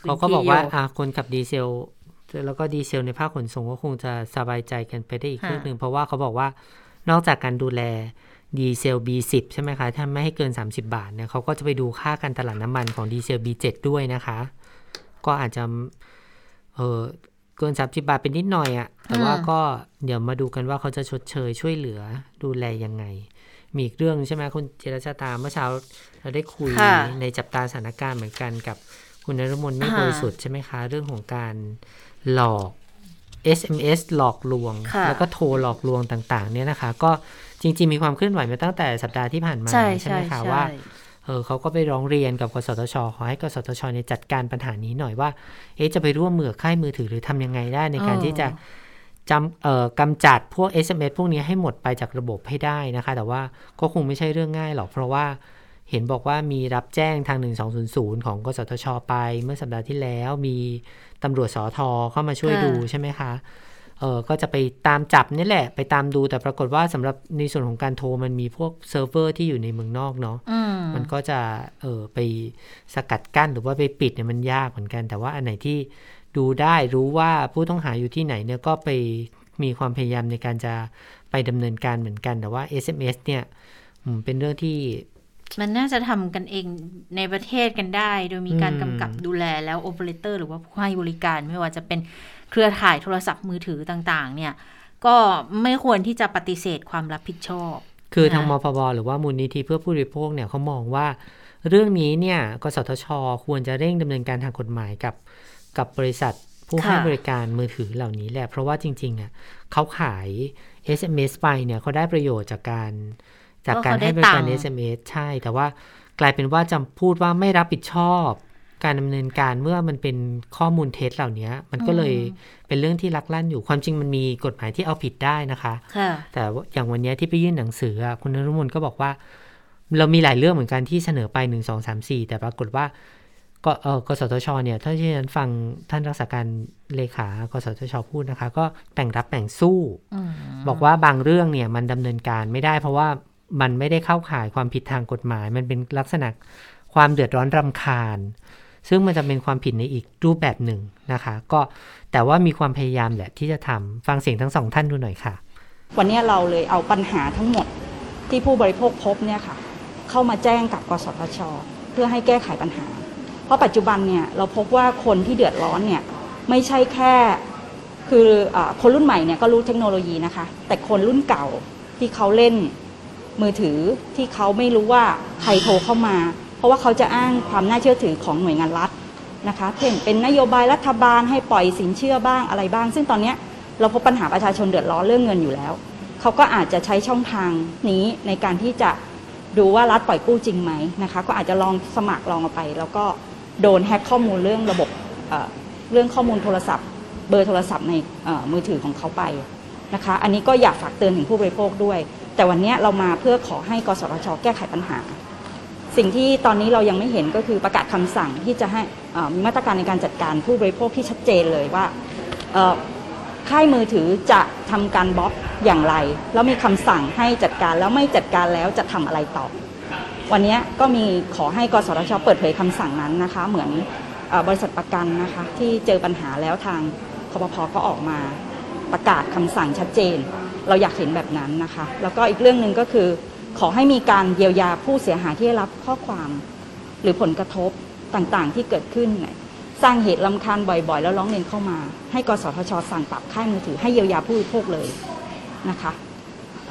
เขาก็บอกว่าอาคนขับดีเซลแล้วก็ดีเซลในภาคขนส่งก็คงจะสบายใจกันไปได้อีกครึ่งหนึ่งเพราะว่าเขาบอกว่านอกจากการดูแล ดีเซล B10 ใช่ไหมคะ ถ้าไม่ให้เกิน 30 บาทเนี่ยเขาก็จะไปดูค่าการตลาดน้ำมันของดีเซล B7 ด้วยนะคะ ก็อาจจะเออเกิน 30 บาทเป็นนิดหน่อยอะ่ะแต่ว่าก็เดี๋ยวมาดูกันว่าเขาจะชดเชยช่วยเหลือดูแลยังไง มีอีกเรื่องใช่ไหมคุณเจรชาตาเมื่อเช้าเราได้คุยในจับตาสถานการณ์เหมือนกันกับคุณนรมนไม่บริสุทธิ์ใช่ไหมคะ เรื่องของการหลอก SMS หลอกลวง แล้วก็โทรหลอกลวงต่าง ๆ เนี่ยนะคะ ก็ จริง ๆ มีความเคลื่อนไหวมาตั้งแต่สัปดาห์ที่ผ่านมาใช่ไหมคะว่าเออเขาก็ไปร้องเรียนกับกสทช ขอให้กสทชเนี่ยจัดการปัญหานี้หน่อยว่า เอ๊ะจะไปร่วมมือค่ายมือถือหรือทำยังไงได้ในการที่จะจำเอ่อกำจัดพวก SMS พวกนี้ให้หมดไปจากระบบให้ได้นะคะ แต่ว่าก็คงไม่ใช่เรื่องง่ายหรอกเพราะว่าเห็นบอกว่ามีรับแจ้งทาง 1200 ของกสทช ไปเมื่อสัปดาห์ที่แล้ว มีตำรวจสอทอเข้ามาช่วยดูใช่ไหมคะ เออก็จะไปตามจับนี่แหละ ไปตามดูแต่ปรากฏว่าสำหรับในส่วนของการโทรมันมีพวกเซิร์ฟเวอร์ที่อยู่ในเมืองนอกเนาะมันก็จะเออไปสกัดกั้นหรือว่าไปปิดเนี่ยมันยากเหมือนกัน แต่ว่าอันไหนที่ดูได้รู้ว่าผู้ต้องหาอยู่ที่ไหนเนี่ยก็ไปมีความพยายามในการจะไปดำเนินการเหมือนกันแต่ว่า SMS เนี่ยเป็นเรื่องที่มันน่าจะทำกันเองในประเทศกันได้ โดยมีการกำกับดูแลแล้วโอเปอเรเตอร์หรือว่าผู้ให้บริการไม่ว่าจะเป็น เครือข่ายโทรศัพท์มือถือต่างๆ เนี่ยก็ไม่ควรที่จะปฏิเสธความรับผิดชอบ คือทางมพบหรือว่ามูลนิธิเพื่อผู้บริโภคเนี่ยเขามองว่า เรื่องนี้เนี่ยกสทช ควรจะเร่งดำเนินการทางกฎหมายกับ กับบริษัทผู้ให้บริการมือถือเหล่านี้แหละ เพราะว่าจริงๆอะเขาขาย SMS ไปเนี่ยเขาได้ประโยชน์จากการจากการให้บริการ SMS ใช่ แต่ว่ากลายเป็นว่าจำพูดว่าไม่รับผิดชอบ การดำเนินการเมื่อมันเป็นข้อมูลเท็จเหล่านี้มันก็เลยเป็นเรื่องที่ลักลั่นอยู่ความจริงมันมีกฎหมายที่เอาผิดได้นะคะแต่อย่างวันนี้ที่ไปยื่นหนังสือคุณนรุมนก็บอกว่า เรามีหลายเรื่องเหมือนกันที่เสนอไปหนึ่งสองสามสี่แต่ปรากฏว่าก็เออกสทชเนี่ยถ้าที่ฉันฟังท่านรักษาการเลขากสทชพูดนะคะ ก็แบ่งรับแบ่งสู้บอกว่าบางเรื่องเนี่ยมันดำเนินการไม่ได้ เพราะว่ามันไม่ได้เข้าข่ายความผิดทางกฎหมาย มันเป็นลักษณะความเดือดร้อนรำคาญ ซึ่งมันจะเป็นความผิดในอีกรูปแบบหนึ่งนะคะ ก็แต่ว่ามีความพยายามแหละที่จะทำฟังเสียงทั้งสองท่านดูหน่อยค่ะ วันนี้เราเลยเอาปัญหาทั้งหมดที่ผู้บริโภคพบเนี่ยค่ะ เข้ามาแจ้งกับกสทช เพื่อให้แก้ไขปัญหา เพราะปัจจุบันเนี่ยเราพบว่าคนที่เดือดร้อนเนี่ยไม่ใช่แค่คืออคนรุ่นใหม่เนี่ยก็รู้เทคโนโลยีนะคะ แต่คนรุ่นเก่าที่เขาเล่นมือถือที่เขาไม่รู้ว่าใครโทรเข้ามา เพราะว่าเขาจะอ้างความน่าเชื่อถือของหน่วยงานรัฐนะคะเช่นเป็นนโยบายรัฐบาลให้ปล่อยสินเชื่อบ้างอะไรบ้าง ซึ่งตอนนี้เราพบปัญหาประชาชนเดือดร้อนเรื่องเงินอยู่แล้ว เขาก็อาจจะใช้ช่องทางนี้ในการที่จะดูว่ารัฐปล่อยกู้จริงไหมนะคะ ก็อาจจะลองสมัครลองเอาไป แล้วก็โดนแฮ็กข้อมูลเรื่องระบบเเรื่องข้อมูลโทรศัพท์ เบอร์โทรศัพท์ในมือถือของเขาไปนะคะ อันนี้ก็อยากฝากเตือนถึงผู้บริโภคด้วย แต่วันนี้เรามาเพื่อขอให้กสทช แก้ไขปัญหา สิ่งที่ตอนนี้เรายังไม่เห็นก็คือประกาศคำสั่งที่จะให้มีมาตรการในการจัดการผู้บริโภคที่ชัดเจนเลยว่าค่ายมือถือจะทำการบล็อกอย่างไร แล้วมีคำสั่งให้จัดการแล้วไม่จัดการแล้วจะทำอะไรต่อ วันนี้ก็มีขอให้กสทชเปิดเผยคำสั่งนั้นนะคะ เหมือนบริษัทประกันนะคะที่เจอปัญหาแล้วทางคอปพอก็ออกมาประกาศคำสั่งชัดเจน เราอยากเห็นแบบนั้นนะคะ แล้วก็อีกเรื่องหนึ่งก็คือ ขอให้มีการเยียวยาผู้เสียหายที่ได้รับข้อความหรือผลกระทบต่างๆ ที่เกิดขึ้น สร้างเหตุลำคาญบ่อยๆ แล้วร้องเรียนเข้ามา ให้กสทช สั่งปรับค่ายมือถือให้เยียวยาผู้บริโภคเลยนะคะ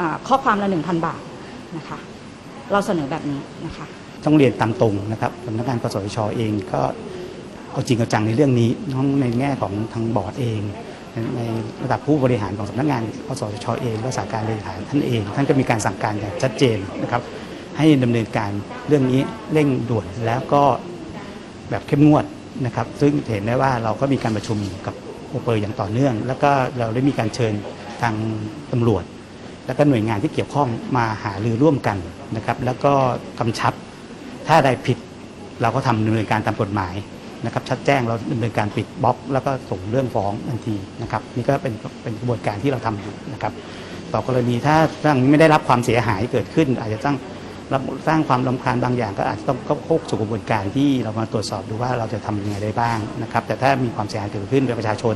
ะข้อความละหนึ่งพันบาทนะคะ เราเสนอแบบนี้นะคะ ต้องเรียนตามตรงนะครับสำนักงานกสทชเองก็เอาจริงเอาจังในเรื่องนี้ทั้งในแง่ของทางบอร์ดเอง ในระดับผู้บริหารของสำนักงานกสชเองและสาการบริหารท่านเอง ท่านก็มีการสั่งการอย่างชัดเจนนะครับ ให้ดำเนินการเรื่องนี้เร่งด่วนแล้วก็แบบเข้มงวดนะครับ ซึ่งเห็นได้ว่าเราก็มีการประชุมกับโอเปอร์อย่างต่อเนื่อง แล้วก็เราได้มีการเชิญทางตำรวจ แล้วก็หน่วยงานที่เกี่ยวข้องมาหารือร่วมกันนะครับ แล้วก็กำชับถ้าใดผิดเราก็ทำดำเนินการตามกฎหมาย นะครับชัดแจ้งเราดำเนินการปิดบล็อก แล้วก็ส่งเรื่องฟ้องทันทีนะครับนี่ก็เป็นเป็นกระบวนการที่เราทำอยู่นะครับ ต่อกรณีถ้าร่างไม่ได้รับความเสียหายเกิดขึ้น อาจจะต้องสร้างความลำคาญบางอย่างก็อาจจะต้องเข้าสู่กระบวนการที่เรามาตรวจสอบดูว่าเราจะทำยังไงได้บ้างนะครับ แต่ถ้ามีความเสียหายเกิดขึ้นโดยประชาชน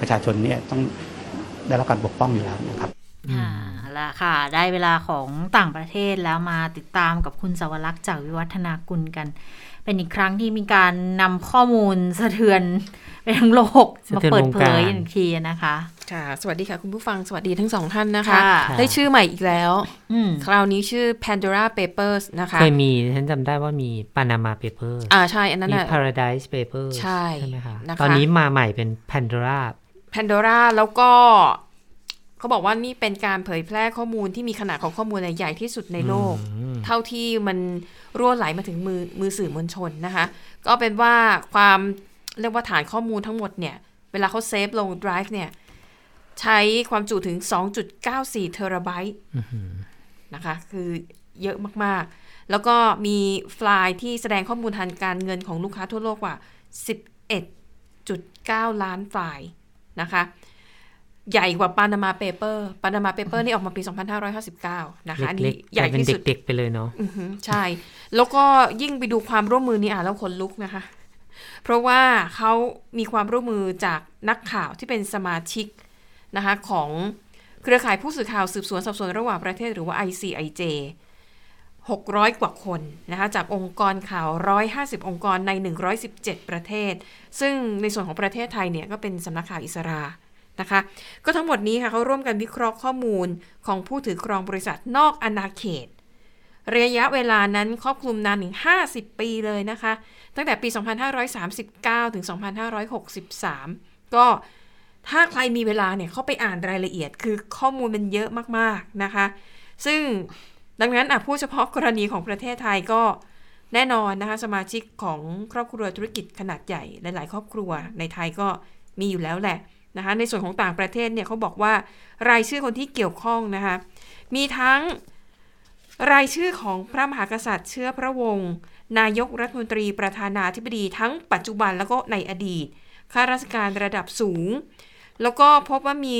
ประชาชนเนี่ยต้องได้รับการปกป้องอยู่แล้วนะครับอ่าละค่ะ ได้เวลาของต่างประเทศแล้วมาติดตามกับคุณสวรักษ์จากวิวัฒนากุลกัน เป็นอีกครั้งที่มีการนำข้อมูลสะเทือนไปทั้งโลกมาเปิดเผยอีกทีนะคะค่ะ สวัสดีค่ะ คุณผู้ฟังสวัสดีทั้งสองท่านนะคะ ได้ชื่อใหม่อีกแล้วคราวนี้ชื่อ Pandora Papers นะคะ เคยมีฉันจำได้ว่ามี Panama Papers อ่าใช่ อันนั้นมี Paradise Papers ใช่ใช่ไหมคะ ตอนนี้มาใหม่เป็น Pandora Pandora แล้วก็ เขาบอกว่านี่เป็นการเผยแพร่ข้อมูลที่มีขนาดของข้อมูลใหญ่ที่สุดในโลก เท่าที่มันรั่วไหลมาถึงมือมือสื่อมวลชนนะคะ ก็เป็นว่าความเรียกว่าฐานข้อมูลทั้งหมดเนี่ย เวลาเขาเซฟลง Drive เนี่ย ใช้ความจุถึง 2.94 เทราไบต์นะคะ คือเยอะมากๆ แล้วก็มีไฟล์ที่แสดงข้อมูลทางการเงินของลูกค้าทั่วโลกกว่า 11.9 ล้านไฟล์นะคะ ใหญ่กว่าปานามาเปเปอร์ปานามาเปเปอร์นี่ออกมาปี 2559 นะคะนี่ใหญ่ที่สุดเด็กๆไปเลยเนาะใช่ แล้วก็ยิ่งไปดูความร่วมมือนี่อ่านแล้วขนลุกนะคะ เพราะว่าเขามีความร่วมมือจากนักข่าวที่เป็นสมาชิกนะคะของเครือข่ายผู้สื่อข่าวสืบสวนสอบสวนระหว่างประเทศหรือว่า ICIJ 600 กว่าคนนะคะจากองค์กรข่าว 150 องค์กรใน 117 ประเทศ ซึ่งในส่วนของประเทศไทยเนี่ยก็เป็นสำนักข่าวอิสรา นะคะ ก็ทั้งหมดนี้ค่ะเขาร่วมกันวิเคราะห์ข้อมูลของผู้ถือครองบริษัทนอกอาณาเขต ระยะเวลานั้นครอบคลุมนานถึง 50 ปีเลยนะคะ ตั้งแต่ปี 2539 ถึง 2563 ก็ถ้าใครมีเวลาเนี่ยเขาไปอ่านรายละเอียดคือข้อมูลมันเยอะมากๆนะคะ ซึ่งดังนั้นอะพูดเฉพาะกรณีของประเทศไทยก็แน่นอนนะคะ สมาชิกของครอบครัวธุรกิจขนาดใหญ่ หลาย ๆ ครอบครัวในไทยก็มีอยู่แล้วแหละ นะคะในส่วนของต่างประเทศเนี่ยเขาบอกว่ารายชื่อคนที่เกี่ยวข้องนะคะมีทั้งรายชื่อของพระมหากษัตริย์เชื้อพระวงศ์นายกรัฐมนตรีประธานาธิบดีทั้งปัจจุบันแล้วก็ในอดีตข้าราชการระดับสูง แล้วก็พบว่ามี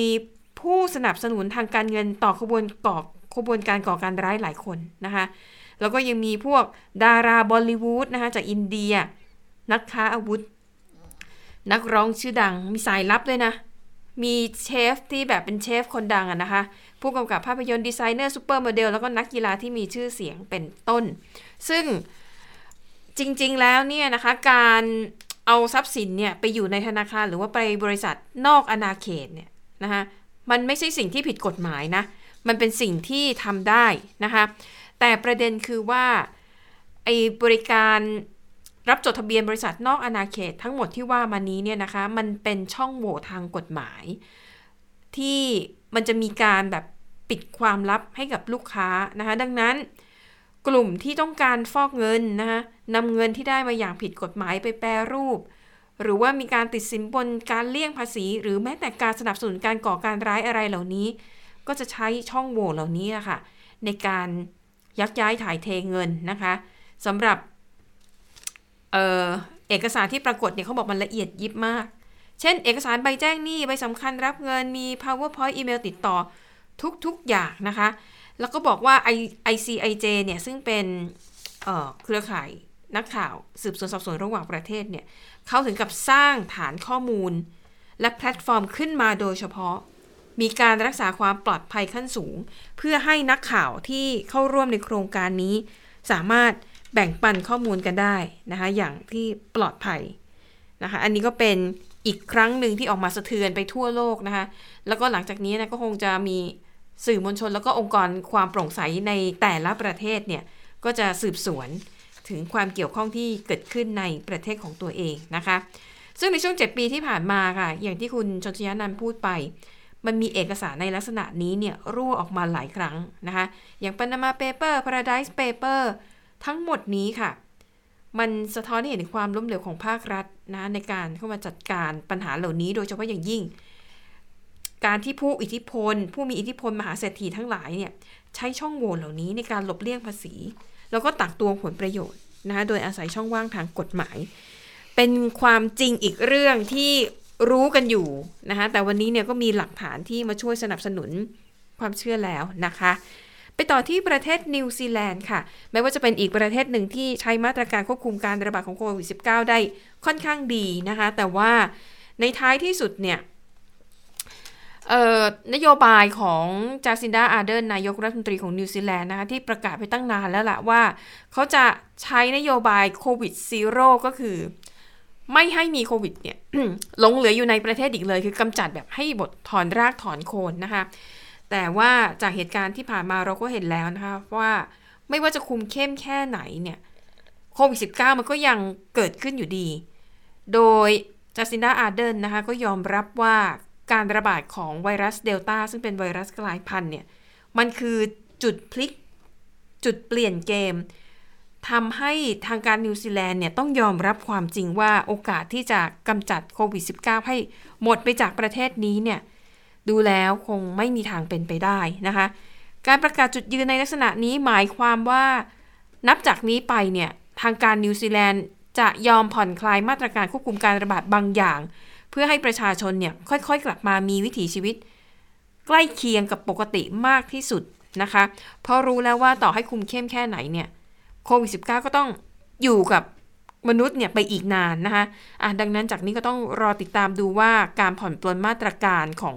ผู้สนับสนุนทางการเงินต่อขบวนก่อขบวนการก่อการร้ายหลายคนนะคะแล้วก็ยังมีพวกดาราบอลลิวูดนะคะจากอินเดีย นักค้าอาวุธ นักร้องชื่อดังมีสายลับด้วยนะ มีเชฟที่แบบเป็นเชฟคนดังอะนะคะ ผู้กำกับภาพยนตร์ดีไซเนอร์ซูเปอร์โมเดลแล้วก็นักกีฬาที่มีชื่อเสียงเป็นต้น ซึ่งจริงๆแล้วเนี่ยนะคะการเอาทรัพย์สินเนี่ยไปอยู่ในธนาคารหรือว่าไปบริษัทนอกอาณาเขตเนี่ยนะคะมันไม่ใช่สิ่งที่ผิดกฎหมายนะ มันเป็นสิ่งที่ทำได้นะคะ แต่ประเด็นคือว่าไอ้บริการ รับจดทะเบียนบริษัทนอกอาณาเขตทั้งหมดที่ว่ามานี้เนี่ยนะคะ มันเป็นช่องโหว่ทางกฎหมาย ที่มันจะมีการแบบปิดความลับให้กับลูกค้านะคะ ดังนั้น กลุ่มที่ต้องการฟอกเงินนะคะนำเงินที่ได้มาอย่างผิดกฎหมายไปแปรรูป หรือว่ามีการติดสินบนการเลี่ยงภาษี หรือแม้แต่การสนับสนุนการก่อการร้ายอะไรเหล่านี้ ก็จะใช้ช่องโหว่เหล่านี้นะคะในการยักย้ายถ่ายเทเงินนะคะสำหรับ เออเอกสารที่ปรากฏเนี่ยเขาบอกมันละเอียดยิบมาก เช่น เอกสารใบแจ้งหนี้ใบสำคัญรับเงินมี powerpoint อีเมลติดต่อทุกๆอย่างนะคะ แล้วก็บอกว่า ICIJ เนี่ยซึ่งเป็นเเครือข่ายนักข่าวสืบสวนสอบสวนระหว่างประเทศเนี่ยเขาถึงกับสร้างฐานข้อมูล และแพลตฟอร์มขึ้นมาโดยเฉพาะ มีการรักษาความปลอดภัยขั้นสูง เพื่อให้นักข่าวที่เข้าร่วมในโครงการนี้ สามารถ แบ่งปันข้อมูลกันได้นะคะ อย่างที่ปลอดภัยนะคะ อันนี้ก็เป็นอีกครั้งหนึ่งที่ออกมาสะเทือนไปทั่วโลกนะคะ แล้วก็หลังจากนี้นะก็คงจะมีสื่อมวลชน แล้วก็องค์กรความโปร่งใสในแต่ละประเทศเนี่ยก็จะสืบสวนถึงความเกี่ยวข้องที่เกิดขึ้นในประเทศของตัวเองนะคะ ซึ่งในช่วง 7 ปีที่ผ่านมาค่ะ อย่างที่คุณชนชยานันพูดไป มันมีเอกสารในลักษณะนี้เนี่ยรั่วออกมาหลายครั้งนะคะ อย่าง Panama Paper Paradise Paper ทั้งหมดนี้ค่ะ มันสะท้อนให้เห็นความล้มเหลวของภาครัฐนะในการเข้ามาจัดการปัญหาเหล่านี้ โดยเฉพาะอย่างยิ่ง การที่ผู้อิทธิพล ผู้มีอิทธิพลมหาเศรษฐีทั้งหลายเนี่ยใช้ช่องโหว่เหล่านี้ในการหลบเลี่ยงภาษี แล้วก็ตักตวงผลประโยชน์นะคะโดยอาศัยช่องว่างทางกฎหมาย เป็นความจริงอีกเรื่องที่รู้กันอยู่นะคะแต่วันนี้เนี่ยก็มีหลักฐานที่มาช่วยสนับสนุนความเชื่อแล้วนะคะ ไปต่อที่ประเทศนิวซีแลนด์ค่ะ แม้ว่าจะเป็นอีกประเทศหนึ่งที่ใช้มาตรการควบคุมการระบาดของโควิด -19 ได้ค่อนข้างดีนะคะ แต่ว่าในท้ายที่สุดเนี่ยนโยบายของจาซินดาอาร์เดนนายกรัฐมนตรีของนิวซีแลนด์นะคะที่ประกาศไปตั้งนานแล้วละว่า เขาจะใช้นโยบายโควิด zero ก็คือ ไม่ให้มีโควิดเนี่ยหลงเหลืออยู่ในประเทศอีกเลย คือกำจัดแบบให้บทถอนรากถอนโคนนะคะ แต่ว่าจากเหตุการณ์ที่ผ่านมาเราก็เห็นแล้วนะคะว่าไม่ว่าจะคุมเข้มแค่ไหนเนี่ยโควิด -19 มันก็ยังเกิดขึ้นอยู่ดี โดยจัสซินดาอาเดนนะคะก็ยอมรับว่าการระบาดของไวรัสเดลต้าซึ่งเป็นไวรัสกลายพันธุ์เนี่ยมันคือจุดพลิกจุดเปลี่ยนเกมทำให้ทางการนิวซีแลนด์เนี่ยต้องยอมรับความจริงว่าโอกาสที่จะกำจัดโควิด -19 ให้หมดไปจากประเทศนี้เนี่ย ดูแล้วคงไม่มีทางเป็นไปได้นะคะ การประกาศจุดยืนในลักษณะนี้หมายความว่า นับจากนี้ไปเนี่ยทางการนิวซีแลนด์จะยอมผ่อนคลายมาตรการควบคุมการระบาดบางอย่าง เพื่อให้ประชาชนเนี่ยค่อยๆ กลับมามีวิถีชีวิต ใกล้เคียงกับปกติมากที่สุดนะคะ เพราะรู้แล้วว่าต่อให้คุมเข้มแค่ไหนเนี่ยโควิด -19 ก็ต้องอยู่กับ มนุษย์เนี่ยไปอีกนานนะคะอะดังนั้นจากนี้ก็ต้องรอติดตามดูว่าการผ่อนปลนมาตรการของ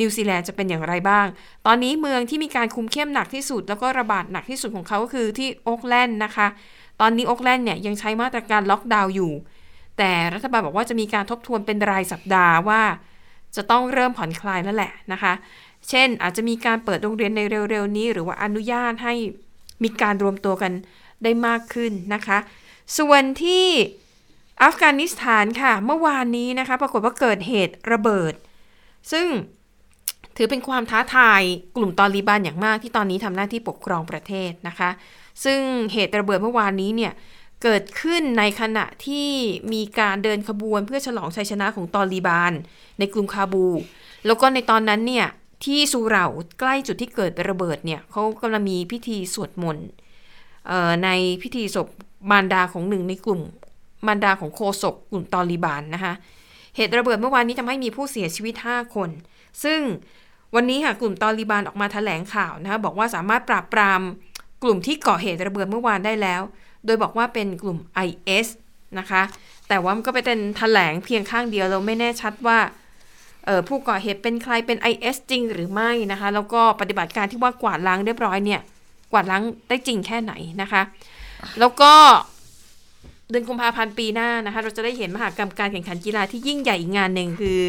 นิวซีแลนด์จะเป็นอย่างไรบ้าง ตอนนี้เมืองที่มีการคุมเข้มหนักที่สุด แล้วก็ระบาดหนักที่สุดของเขาก็คือที่โอ๊กแลนด์นะคะ ตอนนี้โอ๊กแลนด์เนี่ยยังใช้มาตรการล็อกดาวน์อยู่ แต่รัฐบาลบอกว่าจะมีการทบทวนเป็นรายสัปดาห์ว่า จะต้องเริ่มผ่อนคลายแล้วแหละนะคะ เช่นอาจจะมีการเปิดโรงเรียนในเร็วๆนี้ หรือว่าอนุญาตให้มีการรวมตัวกันได้มากขึ้นนะคะ ส่วนที่อัฟกานิสถานค่ะ เมื่อวานนี้นะคะ ปรากฏว่าเกิดเหตุระเบิด ซึ่งถือเป็นความท้าทายกลุ่มตอริบานอย่างมากที่ตอนนี้ทำหน้าที่ปกครองประเทศนะคะ ซึ่งเหตุระเบิดเมื่อวานนี้เนี่ยเกิดขึ้นในขณะที่มีการเดินขบวนเพื่อฉลองชัยชนะของตอลีบาน ในกรุงคาบู แล้วก็ในตอนนั้นเนี่ยที่ซูเราใกล้จุดที่เกิดระเบิดเนี่ยเขากำลังมีพิธีสวดมนต์ ในพิธีศพมารดาของหนึ่งในกลุ่มมารดาของโคศกกลุ่มตอลีบานนะคะ เหตุระเบิดเมื่อวานนี้ทำให้มีผู้เสียชีวิต 5 คน ซึ่งวันนี้ค่ะกลุ่มตอลีบานออกมาแถลงข่าวนะคะบอกว่าสามารถปราบปรามกลุ่มที่ก่อเหตุระเบิดเมื่อวานได้แล้ว โดยบอกว่าเป็นกลุ่ม IS นะคะ แต่ว่ามันก็ไปเป็นแถลงเพียงข้างเดียวเราไม่แน่ชัดว่าผู้ก่อเหตุเป็นใครเป็น IS จริงหรือไม่นะคะ แล้วก็ปฏิบัติการที่ว่ากวาดล้างเรียบร้อยเนี่ย กวาดล้างได้จริงแค่ไหนนะคะ แล้วก็เดือนกุมภาพันธ์ปีหน้านะคะ เราจะได้เห็นมหากรรมการแข่งขันกีฬาที่ยิ่งใหญ่อีกงานหนึ่งคือ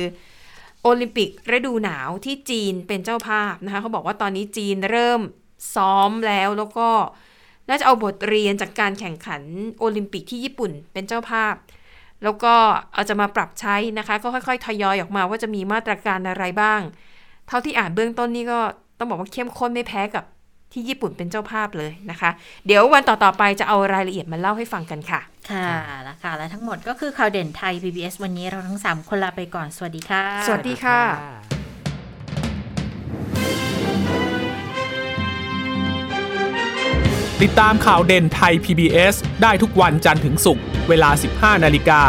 โอลิมปิกฤดูหนาวที่จีนเป็นเจ้าภาพนะคะเขาบอกว่าตอนนี้จีนเริ่มซ้อมแล้วแล้วก็น่าจะเอาบทเรียนจากการแข่งขันโอลิมปิกที่ญี่ปุ่นเป็นเจ้าภาพ แล้วก็เอาจะมาปรับใช้นะคะ ก็ค่อยๆ ทยอยออกมาว่าจะมีมาตรการอะไรบ้าง เท่าที่อ่านเบื้องต้นนี่ก็ต้องบอกว่าเข้มข้นไม่แพ้กับ ที่ญี่ปุ่นเป็นเจ้าภาพเลยนะคะ เดี๋ยววันต่อ ๆ ไปจะเอารายละเอียดมาเล่าให้ฟังกันค่ะ ค่ะแล้วค่ะ และทั้งหมดก็คือข่าวเด่นไทย PBS วันนี้เราทั้ง 3 คนลาไปก่อน สวัสดีค่ะ สวัสดีค่ะ ติดตามข่าวเด่นไทย PBS ได้ทุกวันจันทร์ถึงศุกร์เวลา 15 นาฬิกา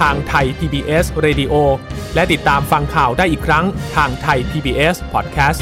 ทางไทย PBS Radio และติดตามฟังข่าวได้อีกครั้งทางไทย PBS Podcast